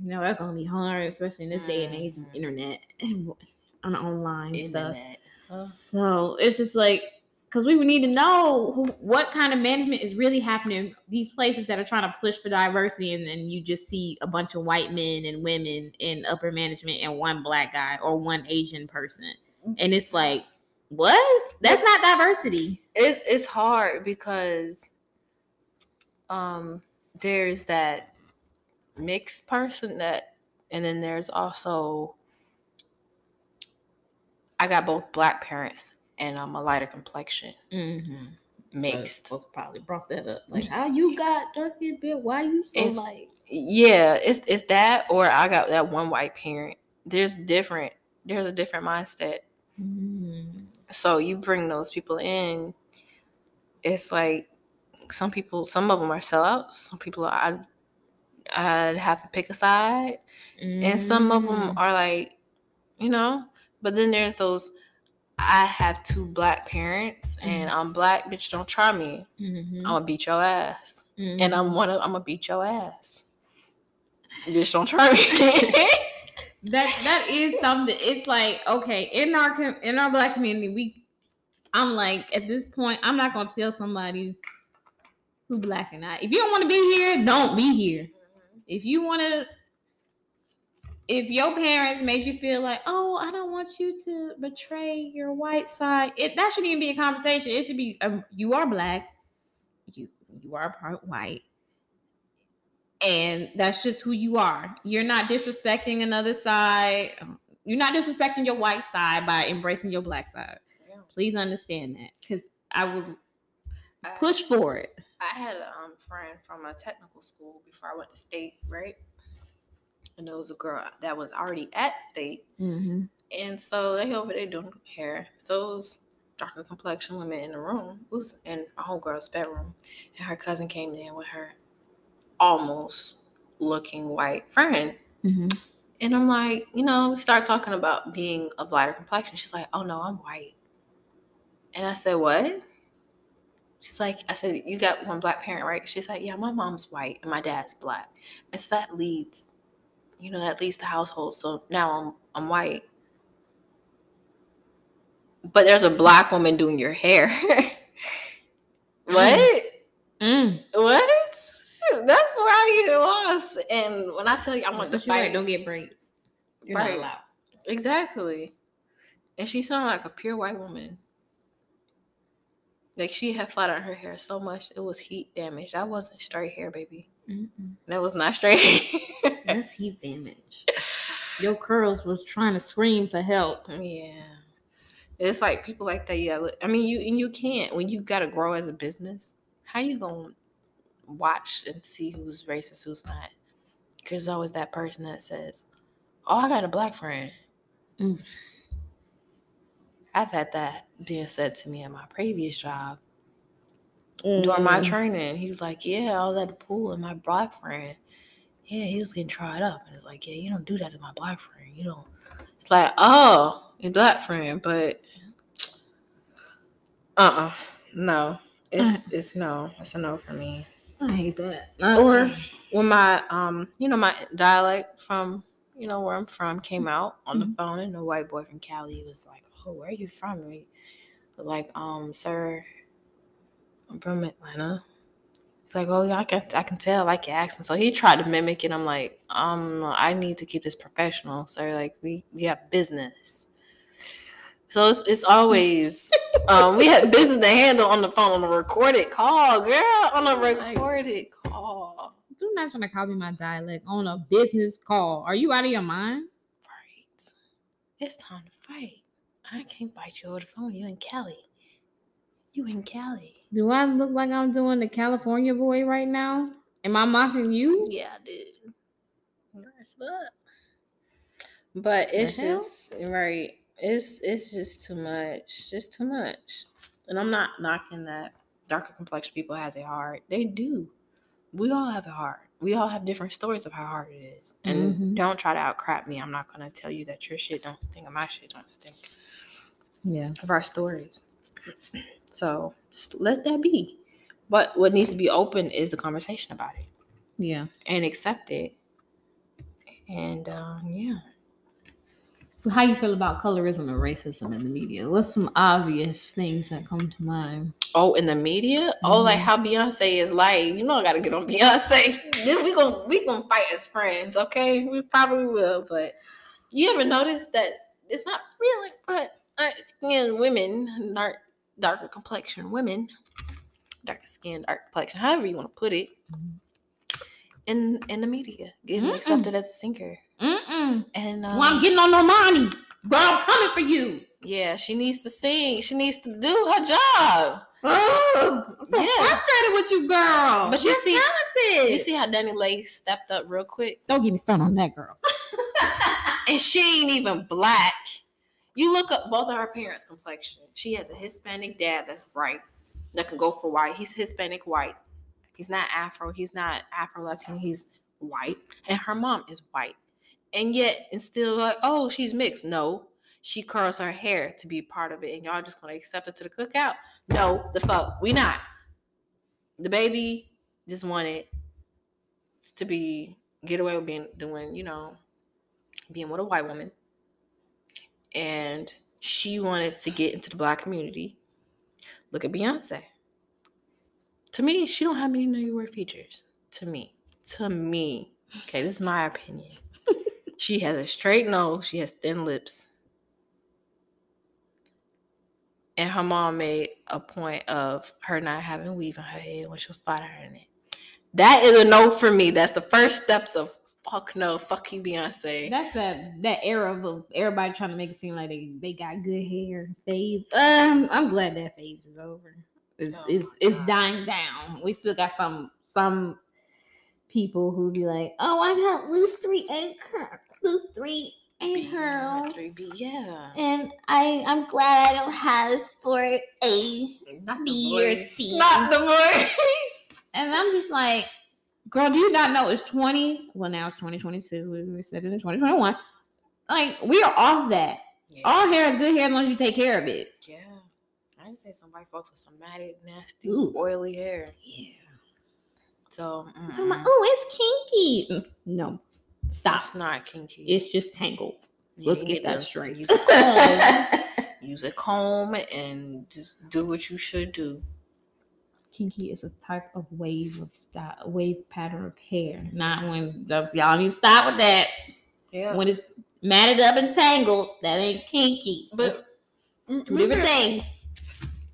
You know that's gonna be hard, especially in this day and age of internet and on online stuff. Internet. Huh? So it's just like, because we would need to know who, what kind of management is really happening these places that are trying to push for diversity and then you just see a bunch of white men and women in upper management and one black guy or one asian person. And it's like what? That's not diversity. It, it's hard because um there's that mixed person that and then there's also I got both black parents and I'm a lighter complexion mm-hmm. mixed. So, probably brought that up like how you got dark skin bit why you so It's- like yeah, it's it's that or I got that one white parent. There's different there's a different mindset. mm, So you bring those people in, it's like some people some of them are sellouts, some people I I'd have to pick a side. and some of them mm. are like you know but then there's those i have two black parents and i'm black bitch don't try me. Mhm, i'm gonna beat your ass. And mhm. i'm one of i'm gonna beat your ass. Bitch don't try me. That that is something it's like okay in our com- in our black community we i'm like at this point i'm not gonna tell somebody who black or not. If you don't want to be here don't be here. If you want to if your parents made you feel like oh i don't want you to betray your white side it that shouldn't even be a conversation it should be um, you are black you you are part white and that's just who you are you're not disrespecting another side you're not disrespecting your white side by embracing your black side Yeah. please understand that because i would I- push for it I had a um, friend from a technical school before I went to state, right? And there was a girl that was already at state, mm-hmm. and so they over there doing hair. So it was darker complexion women in the room. It was in my homegirl's bedroom, and her cousin came in with her almost looking white friend. Mm-hmm. And I'm like, you know, we start talking about being of lighter complexion. She's like, oh no, I'm white. And I said, what? She's like, I said, you got one black parent, right? She's like, yeah, my mom's white and my dad's black. And so that leads, you know, that leads the household. So now I'm I'm white. But there's a black woman doing your hair. what? Mm. What? That's where I get lost. And when I tell you I want So to right, fight, don't get braids. You're Right. not allowed. Exactly. And she sounded like a pure white woman. Like she had flat on her hair so much it was heat damage. That wasn't straight hair, baby. Mm-mm. That was not straight. That's heat damage. Your curls was trying to scream for help. yeah. It's like people like that. Yeah, I mean, you and you can't when you gotta grow as a business. How you gonna watch and see who's racist, who's not? Because there's always that person that says, "Oh, I got a black friend." Mm. I've had that being said to me at my previous job during my Mm. training. He was like, "Yeah, I was at the pool and my black friend, yeah, he was getting tried up." And it's like, "Yeah, you don't do that to my black friend. You don't." It's like, "Oh, your black friend," but uh, uh no, it's it's no, it's a no for me. I hate that. Or Uh-uh. when my um, you know, my dialect from you know where I'm from came out on Mhm. the phone, and the white boy from Cali was like, "Oh, where are you from?" And we was like, um, sir, I'm from Atlanta. He's like, oh yeah, I can I can tell, I like your accent. So he tried to mimic it. I'm like, um, I need to keep this professional, So Like we we have business. So it's it's always um we had business to handle on the phone on a recorded call, girl, on a recorded call. Do not trying to copy my dialect on a business call. Are you out of your mind? Right. It's time to fight. I can't fight you over the phone. You and Kelly. You and Cali. Do I look like I'm doing the California boy right now? Am I mocking you? Yeah, I did. Nice. But it's just right. It's it's just too much. Just too much. And I'm not knocking that darker complexion people has it hard. They do. We all have it hard. We all have different stories of how hard it is. And Mhm. don't try to outcrap me. I'm not gonna tell you that your shit don't stink and my shit don't stink. Yeah. Of our stories. So just let that be. But what needs to be open is the conversation about it Yeah. and accept it. And um, yeah, So how you feel about colorism and racism in the media? What's some obvious things that come to mind? Oh, in the media? Oh, like how Beyonce is like, you know I gotta get on Beyonce. Then we gonna we gonna fight as friends, okay? We probably will, but you ever notice that it's not really but dark skinned women, dark darker complexion women, darker skin, dark complexion, however you want to put it, Mhm. in in the media, getting Mm-mm. accepted as a singer. Mm-mm. And um, well, I'm getting on Normani. Girl, I'm coming for you. yeah, she needs to sing. She needs to do her job. Oh, I'm so Yes. frustrated with you, girl. But you You're see- talented. You see how DaniLeigh stepped up real quick? Don't get me started on that girl. and she ain't even black. You look up both of her parents' complexion. She has a Hispanic dad that's bright, that can go for white. He's Hispanic white. He's not Afro. He's not Afro Latin. He's white, and her mom is white. And yet, it's still like, oh, she's mixed. No, she curls her hair to be part of it, and y'all just gonna accept it to the cookout? No, the fuck, we not. The baby just wanted to be get away with being doing, you know, being with a white woman and she wanted to get into the black community. Look at beyonce. To me she don't have many know your word features. To me. To me. Okay this is my opinion. She has a straight nose. She has thin lips. And her mom made a point of her not having weave in her head when she was fighting her in it. That is a no for me. That's the first steps of fuck no fuck you beyonce That's that that era of everybody trying to make it seem like they, they got good hair phase. Um, I'm glad that phase is over. It's Oh it's, it's dying down. We still got some some people who be like, oh, I got loose three A cur- loose three A B, curls, 3B, yeah. and I I'm glad I don't have sport A. Not B or. C. Not the voice. And I'm just like, girl, do you not know it's 20? Well, now it's 2022. We- We said it in 2021. Like, we are off that. Yeah. All hair is good hair as long as you take care of it. yeah. I didn't say somebody folks with some matted, nasty, Ooh. oily hair. Yeah. So, So I'm like, oh, it's kinky. No, stop. it's not kinky. It's just tangled. You Let's get that straight. Use a comb. use a comb and just do what you should do. Kinky is a type of wave of style, wave pattern of hair. Not when y'all need to stop with that. Yeah. When it's matted up and tangled, that ain't kinky. but different things.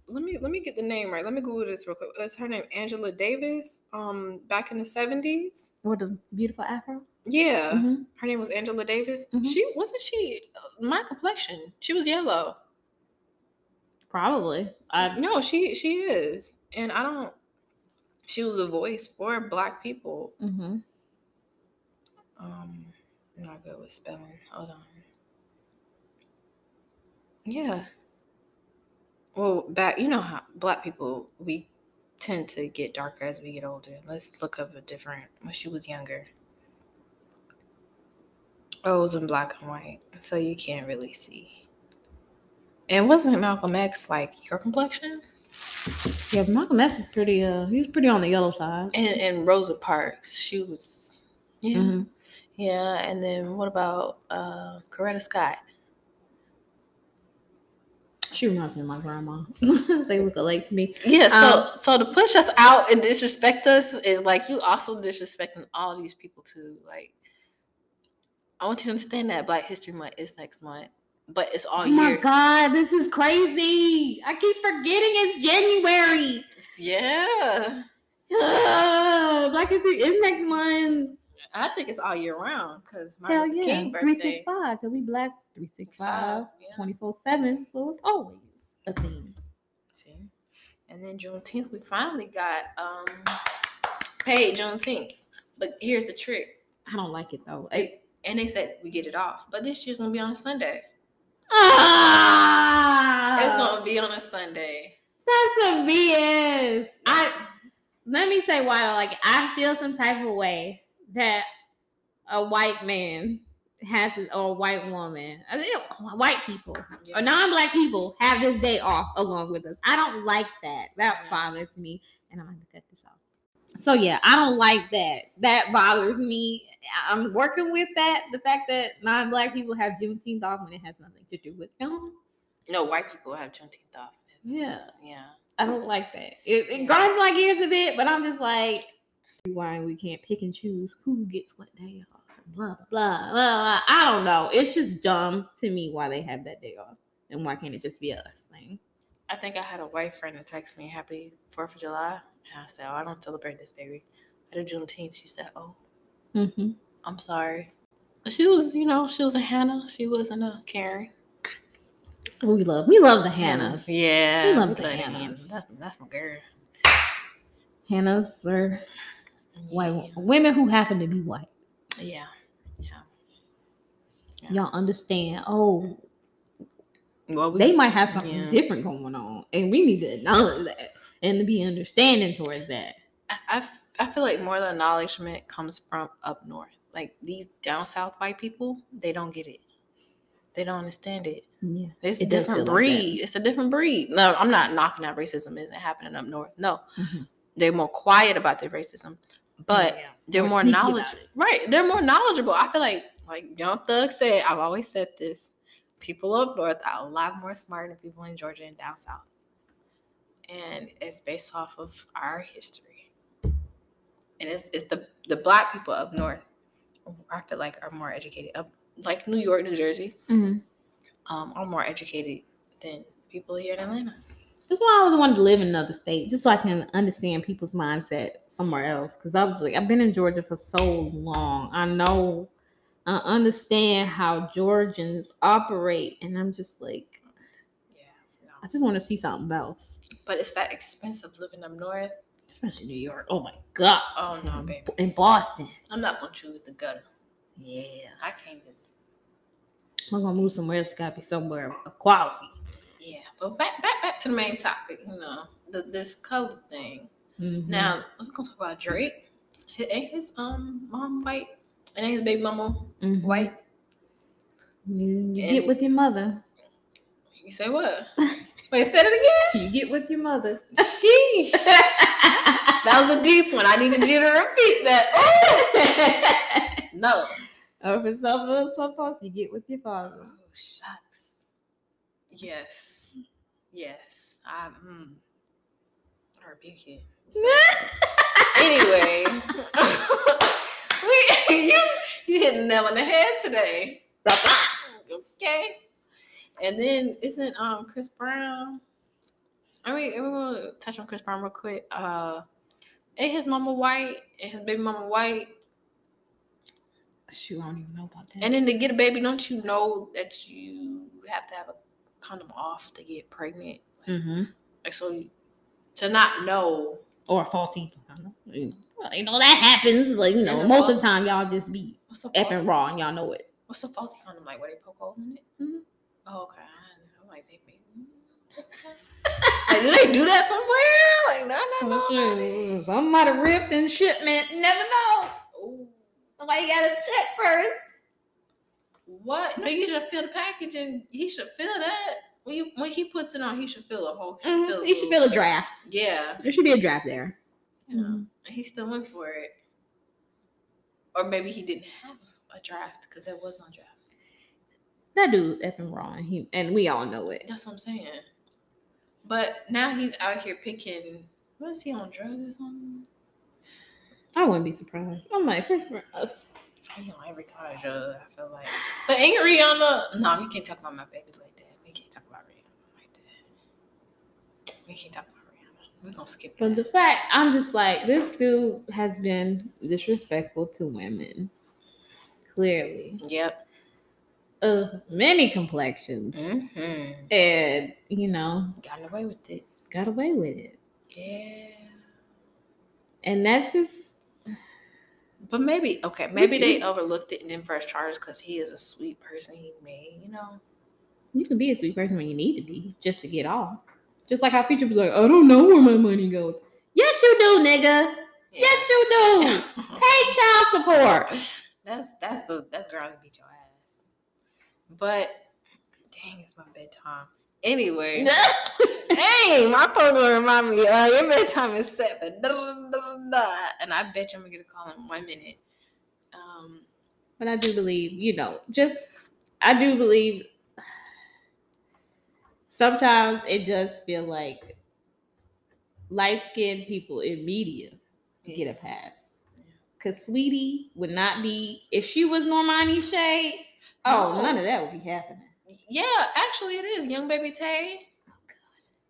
let me let me get the name right. Let me Google this real quick. Is her name Angela Davis? Um, back in the seventies. What a beautiful afro. Yeah. Mhm. Her name was Angela Davis. Mhm. She wasn't she uh, my complexion. She was yellow. Probably. I No, she she is. And I don't she was a voice for black people. mm-hmm. Um I'm not good with spelling. Hold on. Yeah. Well, back you know how black people we tend to get darker as we get older. Let's look up a different when she was younger. Oh, it was in black and white, so you can't really see. And wasn't Malcolm X like your complexion? Yeah, Malcolm X is pretty. Uh, he's pretty on the yellow side. And and Rosa Parks, she was yeah. Mhm. Yeah, and then what about uh Coretta Scott? She reminds me of my grandma. they look alike to me. Yeah, so Um, so to push us out and disrespect us is like you also disrespecting all these people too. Like I want you to understand that Black History Month is next month, but it's all Oh my god, this is crazy! I keep forgetting it's January. Yeah, Ugh, Black History is next month. I think it's all year round because Hell Martin Luther yeah, King birthday. six five. Cause we black three six five. Yeah. 24 7. So it's always a thing. See, and then Juneteenth, we finally got um paid Juneteenth. But here's the trick. I don't like it though. And they said we get it off, but this year's gonna be on a Sunday. Ah, It's gonna be on a Sunday. That's some BS. I let me say why. Like I feel some type of way that a white man has or a white woman, I think white people Yeah. or non-black people have this day off along with us. I don't like that. That Yeah. bothers me, and I'm gonna cut this off. So yeah, I don't like that. That bothers me. I'm working with that. The fact that non-black people have Juneteenth off when it has nothing to do with them. No, white people have Juneteenth off. Yeah, Yeah. I don't like that. It, it grinds my gears a bit, but I'm just like, why we can't pick and choose who gets what day off and blah blah blah. blah. I don't know. It's just dumb to me why they have that day off, and why can't it just be us thing? I think I had a white friend that text me Happy Fourth of July, and I said, "Oh, I don't celebrate this, baby. I do Juneteenth." She said, "Oh, Mm-hmm. I'm sorry." She was, you know, she was a Hannah. She wasn't a Karen. So we love, we love the Hannahs. Yeah, We love the but Hannahs. That's, that's my girl. Hannahs are white Yeah. women who happen to be white. Yeah. Yeah. Yeah. Y'all understand? Oh, Well, we, they might have something yeah. different going on, and we need to acknowledge that and to be understanding towards that. I, I f- I feel like more of the acknowledgement comes from up north. Like these down south white people, they don't get it. They don't understand it. Yeah, It's a It different feel like breed. it's a different breed. No, I'm not knocking that racism isn't happening up north. No, Mhm. they're more quiet about their racism, but Yeah. they're More more knowledgeable. Right, they're more knowledgeable. I feel like, like Young Thug said, I've always said this: people up north are a lot more smart than people in Georgia and down south, and it's based off of our history. And it's it's the the black people up north. I feel like are more educated. Up like New York, New Jersey, Mhm. um, are more educated than people here in Atlanta. That's why I always wanted to live in another state, just so I can understand people's mindset somewhere else. Because I was like, I've been in Georgia for so long. I know, I understand how Georgians operate, and I'm just like, Yeah, no. I just want to see something else, but it's that expensive living up north. especially New York. Oh my god, Oh no, baby, in Boston. I'm not gonna choose the gutter. Yeah, I can't do. I'm gonna move somewhere. It's gotta be somewhere of quality. Yeah, but back back back to the main topic. You know, the, this color thing. Mhm. Now we're gonna talk about Drake. Ain't his um mom white? And his baby mama Mhm. white? You, get with your mother. You say what? Wait, say it again. You get with your mother. Sheesh. That was a deep one. I needed you to repeat that. Oh no. or if it's something supposed, you get with your father. Oh shucks. Yes. Yes. I mm. I rebuke you. Anyway. we, you you hit the nail on the head today. Okay. And then isn't um Chris Brown? I mean, we're gonna touch on Chris Brown real quick. Uh, ain't his mama white and his baby mama white? Shoot, I don't even know about that. And then to get a baby, don't you know that you have to have a condom off to get pregnant? mm-hmm. Like so, you- to not know. Or a faulty. Well, you know that happens. Like you know, most of the time y'all just be effing raw and y'all know it. What's a faulty condom like? Where they poke holes in it? Mhm. Oh, okay. I- I'm like, they make. Mm, like, do they do that somewhere? Like, no, no, oh, no. Something might have ripped in shipment. Never know. Ooh. Somebody got to check first. What? No, you should fill the package, and he should fill that. When, you, when he puts it on, he should fill a whole. He should mm-hmm. fill You should feel a draft. Yeah, There should be a draft there. you know, mm-hmm. He still went for it. Or maybe he didn't have a draft because there was no draft. That dude effing and he and we all know it. That's what I'm saying. But now he's out here picking. What is he on drugs or something? I wouldn't be surprised. I'm like, Chris Brown. He on every kind of drug. I feel like. But ain't Rihanna? No, we can't talk about my babies like that. We can't talk about Rihanna like that. We can't talk about. We're gonna skip But the fact, I'm just like, this dude has been disrespectful to women. Clearly. Yep. Of many complexions. Mm-hmm. And, you know, Gotten away with it. got away with it. Yeah. And that's just, But maybe okay, maybe they overlooked it and then pressed charges because he is a sweet person. He may, you know. you can be a sweet person when you need to be, just to get off. Just like how Future was like, I don't know where my money goes. Yes, you do, nigga. Yes, you do. Pay child support. That's that's a that's girls beat your ass. But dang, it's my bedtime. Anyway. Dang, my phone gonna remind me, uh, your bedtime is seven. And I bet you I'm gonna get a call in one minute. Um, But I do believe, you know, just I do believe sometimes it does feel like light skinned people in media get a pass. Cause Saweetie would not be if she was Normani Shade. Oh, No. none of that would be happening. yeah, actually, it is. Young baby Tay. Oh God.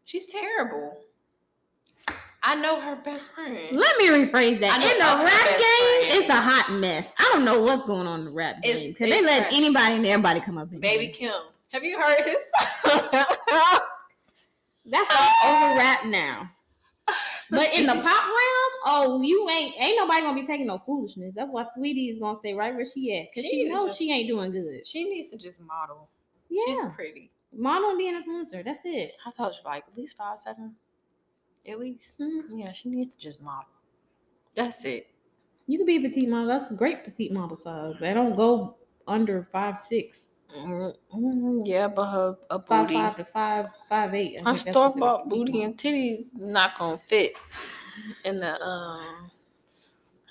She's terrible. I know her best friend. Let me rephrase that. In the rap game, friend. it's a hot mess. I don't know what's going on in the rap It's- game because they let anybody and everybody come up. Baby. Keem. Have you heard his song? That's I'm over rap now. But in the pop realm, oh, you ain't ain't nobody gonna be taking no foolishness. That's why Saweetie is gonna stay right where she at because She she knows just- she ain't doing good. she needs to just model. Yeah, She's pretty. model and be an influencer. That's it. I thought she was like at least five seven. At least. Mhm. Yeah, she needs to just model. That's it. You can be a petite model. That's a great petite model size. They don't go under five six, Mm, mm, yeah, but her a booty, five five to five five eight. I her store bought booty and titties not gonna fit in the um.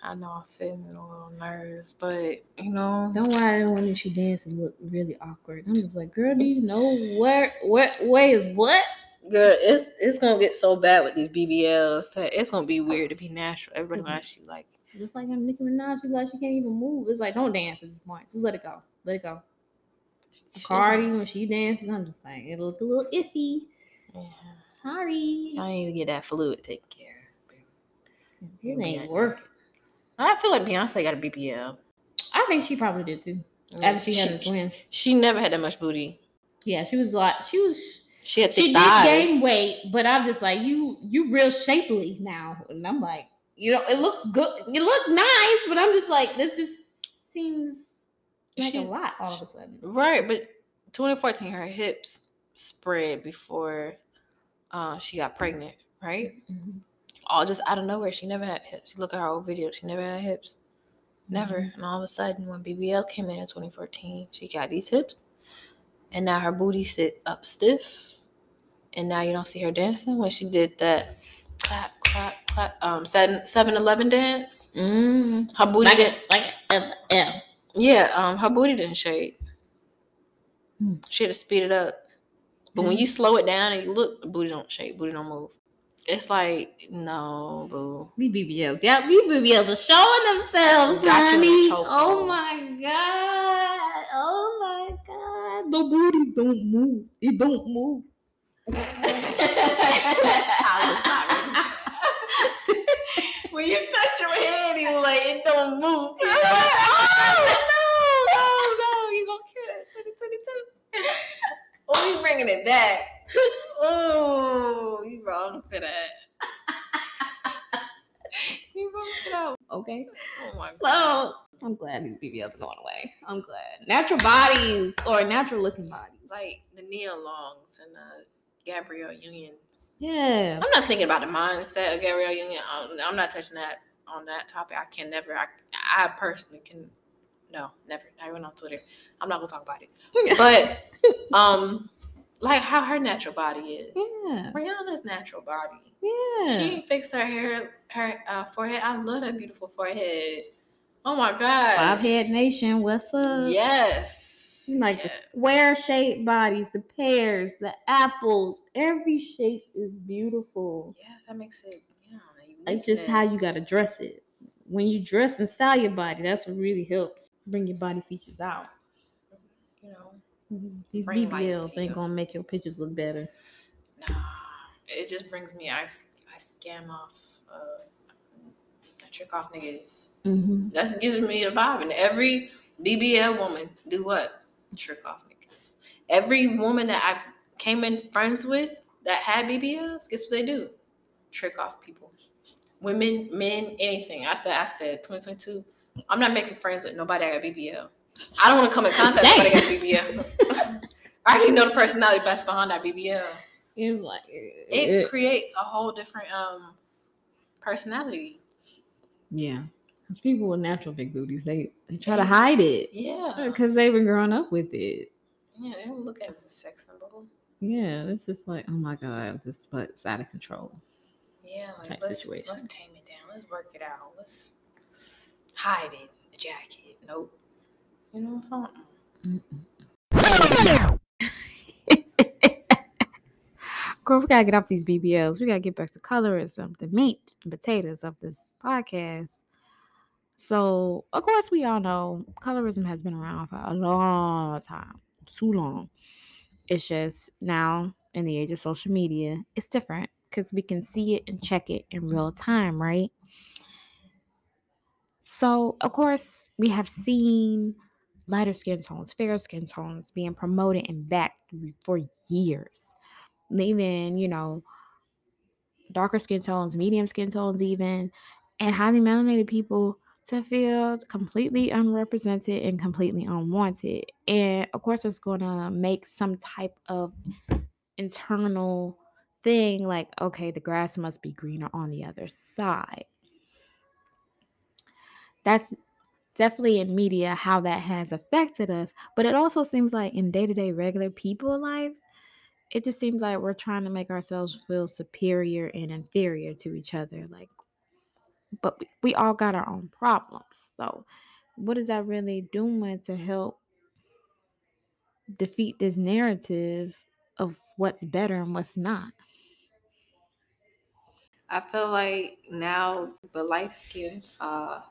I know I'm sitting a little nerves, but you know, Don't worry when she dances look really awkward. I'm just like, girl, do you know where what way is what? girl, it's it's gonna get so bad with these BBLs that it's gonna be weird to be natural. Everybody gonna ask you like, Just like I'm Nicki Minaj, she's like she can't even move. It's like don't dance at this point. Just let it go. Let it go. Cardi when she dances, I'm just saying it look a little iffy. Yeah. Sorry, I need to get that fluid taken care of. it ain't working. I feel like Beyonce got a BBL. I think she probably did too. After she had the twins. she never had that much booty. Yeah, she was like she was She had thick she did gain weight, but I'm just like you you real shapely now, and I'm like you know it looks good, you look nice, but I'm just like this just seems like She's- a lot all of a sudden. Right, but 2014, her hips spread before uh, she got pregnant. Right, Mhm. all just out of nowhere. She never had hips. You look at her old videos. She never had hips. Never. Mhm. And all of a sudden, when BBL came in in 2014, she got these hips, and now her booty sit up stiff. And now you don't see her dancing when she did that clap, clap, clap, um, 7 Eleven dance. Mm. Her booty Like didn't. a, like. L. Yeah, um, her booty didn't shake. Hmm. She had to speed it up. But when you slow it down and you look, the booty don't shake, booty don't move. It's like, no, boo. These BBLs, yeah, these BBLs are showing themselves, Got you in a honey. Oh my god! Oh my god! The booty don't move. It don't move. when you touch your head, you like it don't move. oh no, no, you gonna kill that 2022. Oh, you bringing it back. Oh, you wrong for that. you wrong for that. Okay. Oh my god. So I'm glad these BBLs are going away. I'm glad. Natural bodies or natural looking bodies. Like the Nia Longs and the Gabrielle Unions. Yeah. I'm not thinking about the mindset of Gabrielle Union. I'm, I'm not touching that on that topic. I can never. I, I personally can. No, never. I went on Twitter. I'm not gonna talk about it. But um, like how her natural body is. yeah. Rihanna's natural body. Yeah. She fixed her hair, her uh, forehead. I love that beautiful forehead. Oh my god. Five Head Nation, what's up? Yes. Like yes. the square shaped bodies, the pears, the apples, every shape is beautiful. Yes, that makes it. Yeah. It's just how you gotta dress it. When you dress and style your body, that's what really helps bring your body features out. You know. These Bring light BBLs ain't gonna make your pictures look better. Nah, it just brings me. I I scam off. Uh, I trick off niggas. Mm-hmm. That gives me a vibe. And every BBL woman do what? Trick off niggas. Every woman that I've came in friends with that had BBLs, guess what they do? Trick off people. Women, men, anything. I said, I said, 2022. I'm not making friends with nobody that got BBL. I don't want to come in contact with somebody that got BBL. I already know the personality best behind that BBL It's like it creates a whole different um personality. yeah. Because people with natural big booties, they, they try to hide it Yeah. because they've been growing up with it. Yeah, they don't look at it as a sex symbol. Yeah, it's just like, oh my god, this is out of control. Yeah, like let's, situation. Let's tame it down. Let's work it out. Let's hide it. The jacket. Nope. You know something. Girl, we gotta get off these BBLs. We gotta get back to colorism, the meat and potatoes of this podcast. So, of course, we all know colorism has been around for a long time, too long. It's just now in the age of social media, it's different because we can see it and check it in real time, right? So, of course, we have seen lighter skin tones, fairer skin tones being promoted and backed for years. Even, you know, darker skin tones, medium skin tones, even, and highly melanated people to feel completely unrepresented and completely unwanted. And of course, it's going to make some type of internal thing like, okay, the grass must be greener on the other side. That's definitely in media how that has affected us. But it also seems like in day to day regular people lives, it just seems like we're trying to make ourselves feel superior and inferior to each other. Like, but we all got our own problems. So, what is that really doing to help defeat this narrative of what's better and what's not? I feel like now the life skin uh,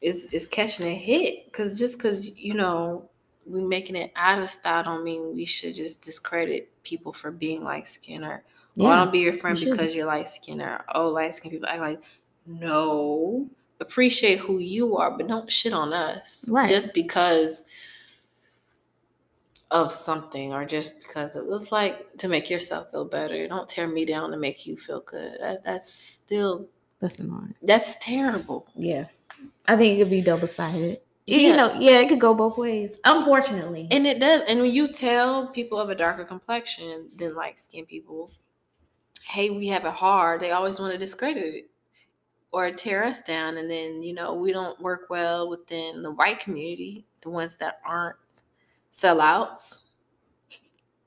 is is catching a hit because just because you know we're making it out of style don't mean we should just discredit people for being light skinned or yeah, oh, I don't be your friend you because you're light skinned or oh light skinned people. I like no appreciate who you are, but don't shit on us right. just because of something or just because it looks like to make yourself feel better. Don't tear me down to make you feel good. That, that's still that's annoying. That's terrible. Yeah. I think it could be double sided. Yeah. You know, yeah, it could go both ways. Unfortunately. And it does. And when you tell people of a darker complexion than like skin people, hey, we have it hard, they always want to discredit it or tear us down. And then, you know, we don't work well within the white community, the ones that aren't sellouts.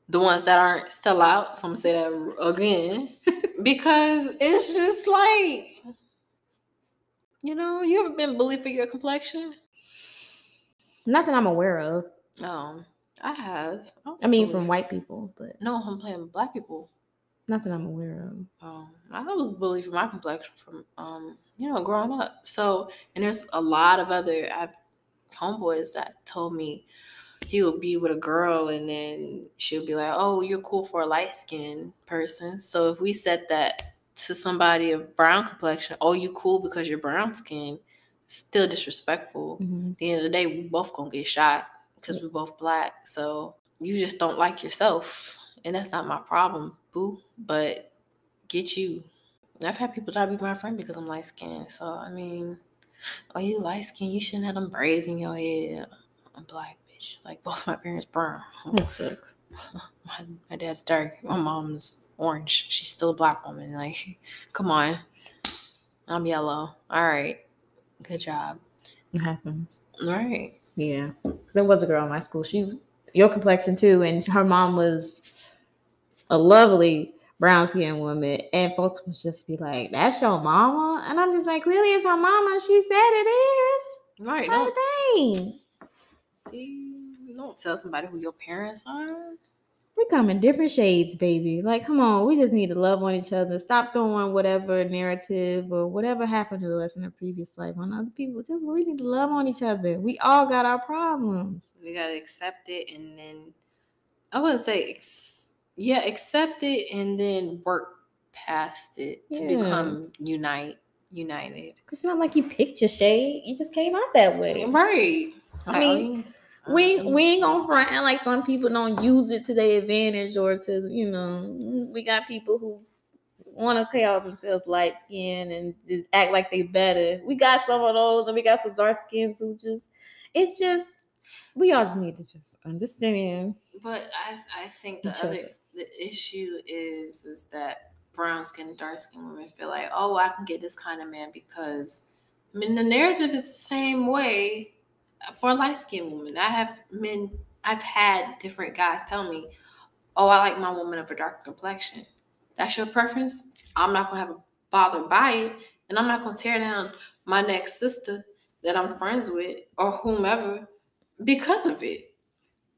The ones that aren't sellouts, I'm gonna say that again, because it's just like, you know, you ever been bullied for your complexion? Nothing I'm aware of. Oh, I have. I, I mean, from white people, but no, I'm playing with black people. Nothing I'm aware of. Um, I was bullied for my complexion from, um, you know, growing up. So, and there's a lot of other I've homeboys that told me he would be with a girl and then she'll be like, "Oh, you're cool for a light skinned person." So if we said that to somebody of brown complexion, "Oh, you cool because you're brown skin," still disrespectful. Mm-hmm. At the end of the day, we both gonna get shot because we're both black. So you just don't like yourself, and that's not my problem, boo. But get you. I've had people try to be my friend because I'm light skinned. So I mean, oh, you light skinned, you shouldn't have them braids in your head. I'm black. Bitch. Like both my parents brown. That sucks. my, my dad's dark. My mom's orange. She's still a black woman. Like, come on. I'm yellow. All right. Good job. It happens. All right. Yeah. There was a girl in my school. She was your complexion too, and her mom was a lovely brown skinned woman, and folks would just be like, "That's your mama," and I'm just like, "Clearly, it's her mama. She said it is." Right. What thing? See, don't tell somebody who your parents are. We come in different shades, baby. Like, come on, we just need to love on each other. Stop throwing whatever narrative or whatever happened to us in a previous life on other people. Just we need to love on each other. We all got our problems. We gotta accept it, and then I wouldn't say, ex- yeah, accept it, and then work past it to become unite, united. It's not like you picked your shade; you just came out that way, right? I mean, oh, we we ain't gonna front and like some people don't use it to their advantage or to you know we got people who want to call themselves light skin and just act like they better. We got some of those, and we got some dark skins who just it's just we all just need to just understand. But I I think the other the issue is is that brown skin dark skin women feel like oh I can get this kind of man because I mean the narrative is the same way for light skinned women. I have men, I've had different guys tell me, oh, I like my woman of a darker complexion. That's your preference. I'm not gonna have a bother by it, and I'm not gonna tear down my next sister that I'm friends with or whomever because of it.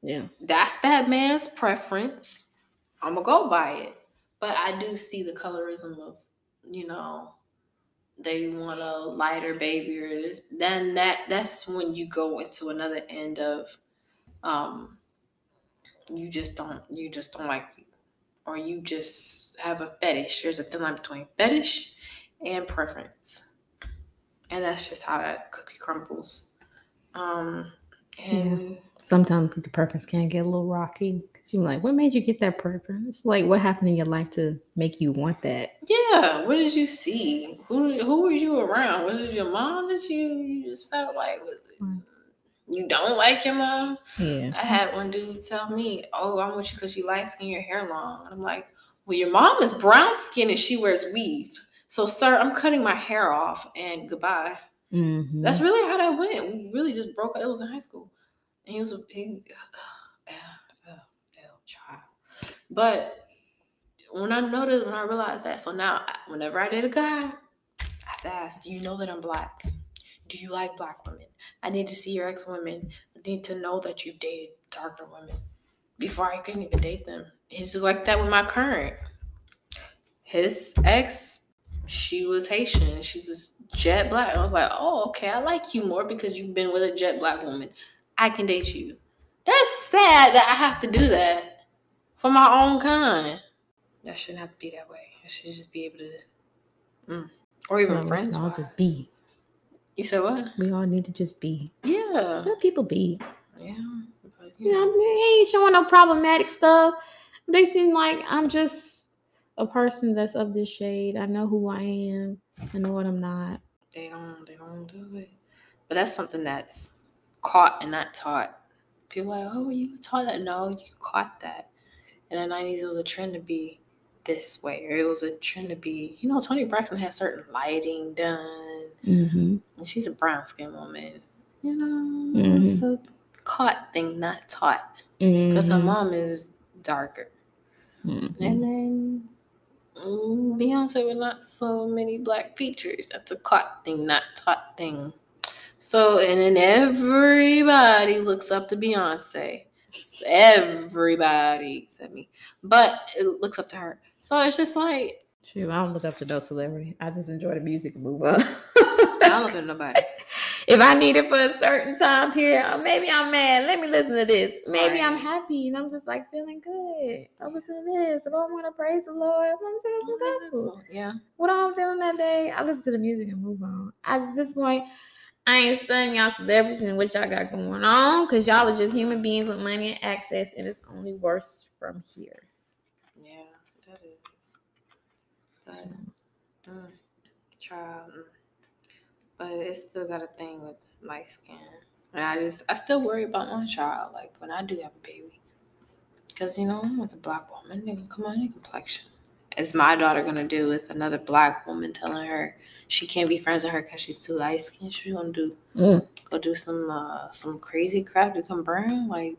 Yeah. That's that man's preference. I'm gonna go buy it. But I do see the colorism of, you know, they want a lighter baby or this, then that that's when you go into another end of um you just don't you just don't like or you just have a fetish. There's a thin line between fetish and preference. And that's just how that cookie crumbles. Um and Sometimes the preference can get a little rocky because you're like, what made you get that preference? Like, what happened in your life to make you want that? yeah, what did you see? Who who were you around? Was it your mom that you you just felt like Mm. you don't like your mom? Yeah. I had one dude tell me, "Oh, I'm with you because you light skin, your hair long." And I'm like, "Well, your mom is brown skin and she wears weave. So, sir, I'm cutting my hair off and goodbye." Mm-hmm. That's really how that went. We really just broke up. It was in high school, and he was a he, child. But when I noticed, when I realized that, so now whenever I date a guy, I have to ask, "Do you know that I'm black? Do you like black women? I need to see your ex women. I need to know that you've dated darker women before I can even date them." It's just like that with my current. His ex, she was Haitian. She was jet black. I was like, "Oh, okay. I like you more because you've been with a jet black woman. I can date you." That's sad that I have to do that for my own kind. That shouldn't have to be that way. I should just be able to, mm. or even friends. all just be. You said what? We all need to just be. Yeah, Just let people be. yeah. But, You know, they ain't showing no problematic stuff. They seem like I'm just a person that's of this shade. I know who I am. I know what I'm not. they don't. They don't do it. But that's something that's caught and not taught. People are like, oh, you taught that? No, you caught that. In the nineties, it was a trend to be this way, or it was a trend to be. You know, Toni Braxton has certain lighting done. Mm-hmm. And she's a brown skinned woman. You know, it's a caught thing, not taught. Because her mom is darker. Mhm. And then Mm, Beyonce with not so many black features. That's a caught thing, not taught thing. So, and then everybody looks up to Beyonce. Everybody except me. But it looks up to her. So it's just like, Shoot, I don't look up to no celebrity. I just enjoy the music and move on. I don't look at nobody. if I need it for a certain time period, maybe I'm mad. Let me listen to this. Maybe I'm happy and I'm just like feeling good. I listen to this. If I want to praise the Lord, I'm listening to some gospel. Yeah. What I'm feeling that day, I listen to the music and move on. At this point, I ain't studying y'all celebrities and what y'all got going on because y'all are just human beings with money and access, and it's only worse from here. Yeah, that is. But, So, mm, child. But it still got a thing with light skin. And I just, I still worry about my child, like when I do have a baby. Because, you know, as a black woman, can come on any complexion. Is my daughter going to do with another black woman telling her she can't be friends with her because she's too light skinned? She's going to do, Mm. go do some, uh, some crazy crap to come brown? Like,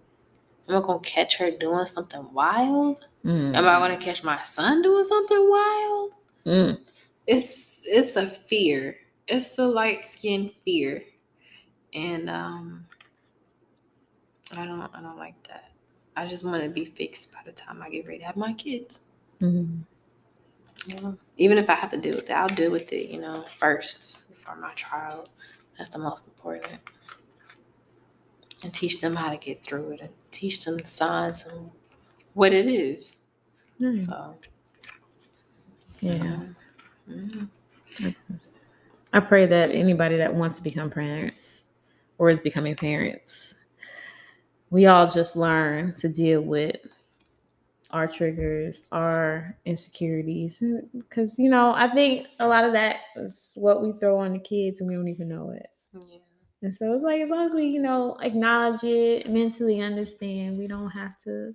am I going to catch her doing something wild? mm, Am I gonna catch my son doing something wild? mm. It's it's a fear. It's the light skin fear. And um I don't I don't like that. I just want to be fixed by the time I get ready to have my kids. Mm. You know? Even if I have to deal with it, I'll deal with it, you know, first before my child. That's the most important. And teach them how to get through it and teach them the signs and what it is. Mm. So Yeah. I just- I pray that anybody that wants to become parents or is becoming parents, we all just learn to deal with our triggers, our insecurities. Because, you know, I think a lot of that is what we throw on the kids and we don't even know it. Yeah. And so it's like, as long as we, you know, acknowledge it, mentally understand, we don't have to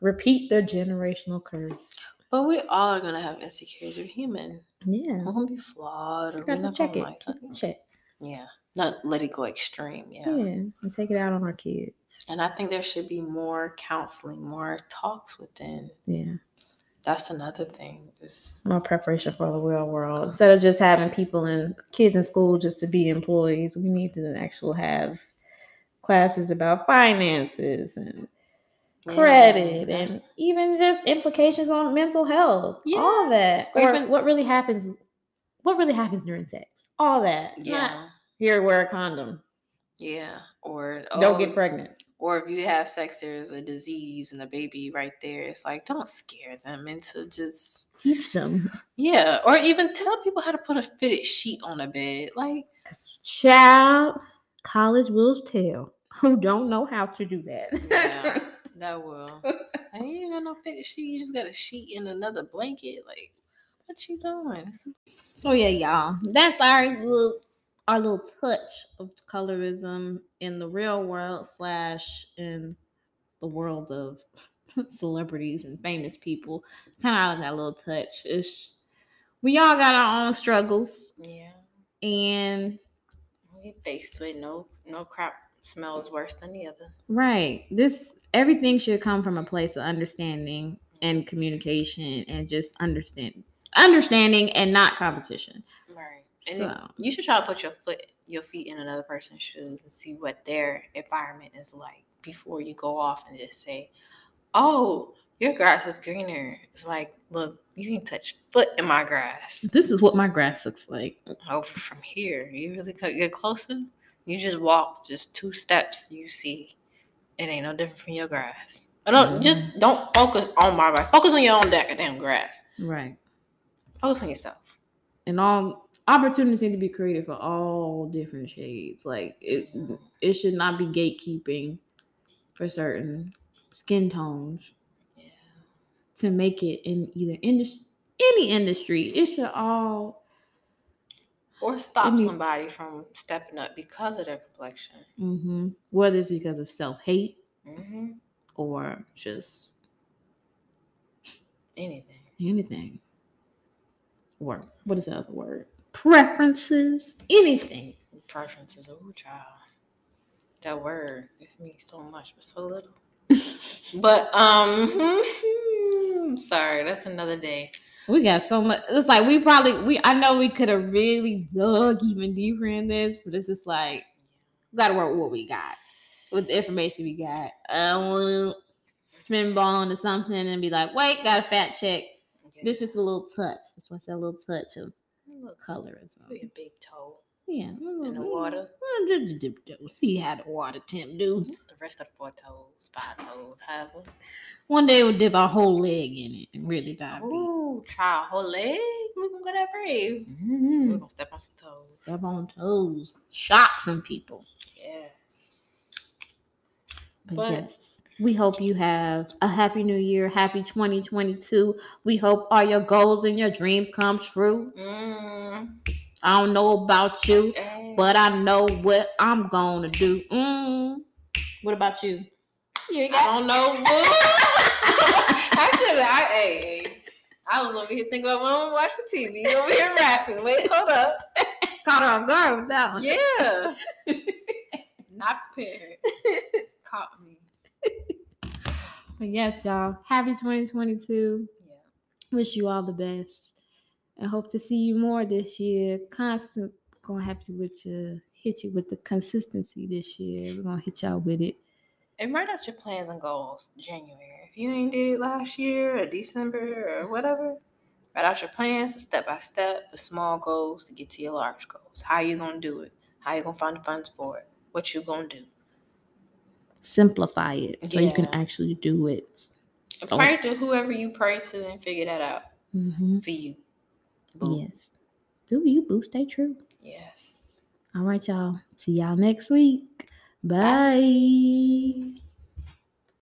repeat the generational curse. But we all are gonna have insecurities. We're human. Yeah. We're gonna be flawed, or we're not check gonna it. like something. check. Yeah, not let it go extreme. Yeah. and take it out on our kids. And I think there should be more counseling, more talks within. Yeah. That's another thing. It's, More preparation for the real world. Instead of just having people and kids in school just to be employees, we need to actually have classes about finances and yeah, credit that's- and even just implications on mental health. Yeah. All that. Or Or even- what really happens what really happens during sex. All that. Not, yeah. here wear a condom. Yeah. Or Don't oh, get pregnant. Or if you have sex, there's a disease and a baby right there. It's like don't scare them into just Teach them. yeah. Or even tell people how to put a fitted sheet on a bed. Like child, college will tell who don't know how to do that. Yeah. That will. You ain't got no fitted sheet. You just got a sheet and another blanket. Like what you doing? So yeah, y'all. That's our little our little touch of colorism in the real world slash in the world of celebrities and famous people. Kind of like a little touch. It's we all got our own struggles, Yeah. and We faced with no no crap smells worse than the other. right, this everything should come from a place of understanding and communication, and just understand understanding and not competition. Right. And So- you should try to put your foot your feet in another person's shoes and see what their environment is like before you go off and just say, Oh, your grass is greener. It's like, look, you can touch foot in my grass. This is what my grass looks like. Over from here. You really get closer. You just walk just two steps, you see it ain't no different from your grass. I don't just don't focus on my grass. Focus on your own deck of damn grass. Right. Focus on yourself. and all opportunities need to be created for all different shades. Like it, it should not be gatekeeping for certain skin tones Yeah. to make it in either industry, any industry. It should all. Or stop needs- somebody from stepping up because of their complexion. hmm Whether it's because of self hate hmm or just Anything. anything, or what is the other word? Preferences, anything. Preferences. Oh, child. That word it means so much, but so little. But um, sorry, that's another day. We got so much. It's like we probably we. I know we could have really dug even deeper in this, but it's just like we got to work with what we got with the information we got. I don't want to spin ball into something and be like, wait, got a fat check. This is a little touch. That's what's that little touch of colorism. be a big toe Yeah, in the water. See how the water temp do. The rest of the four toes, five toes, however. One day we'll dip our whole leg in it and really dive deep. Ooh, child, whole leg. We gonna go that brave. We're Mhm. gonna step on some toes. Step on toes, shock some people. Yes. But, But- yes, we hope you have a happy new year, happy 2022. We hope all your goals and your dreams come true. Mm, I don't know about you, but I know what I'm gonna do. Mm. What about you? You ain't I don't know. How could I? Hey, hey, I was over here thinking about when I'm watching TV. Over here rapping. Wait, hold up. caught her off guard with that one. Yeah. Not prepared. Caught me. But yes, y'all, happy 2022. Yeah. Wish you all the best. And hope to see you more this year. Constant gonna have you with you, hit you with the consistency this year. We're gonna hit y'all with it. And write out your plans and goals January. If you ain't did it last year or December or whatever, write out your plans step by step, the small goals to get to your large goals. How you gonna do it? How you gonna find the funds for it? What you gonna do? Simplify it so you can actually do it. Pray to whoever you pray to and figure that out Mm-hmm. for you. Boo. Yes. Do you, boo? Stay true. Yes. All right, y'all. See y'all next week. Bye.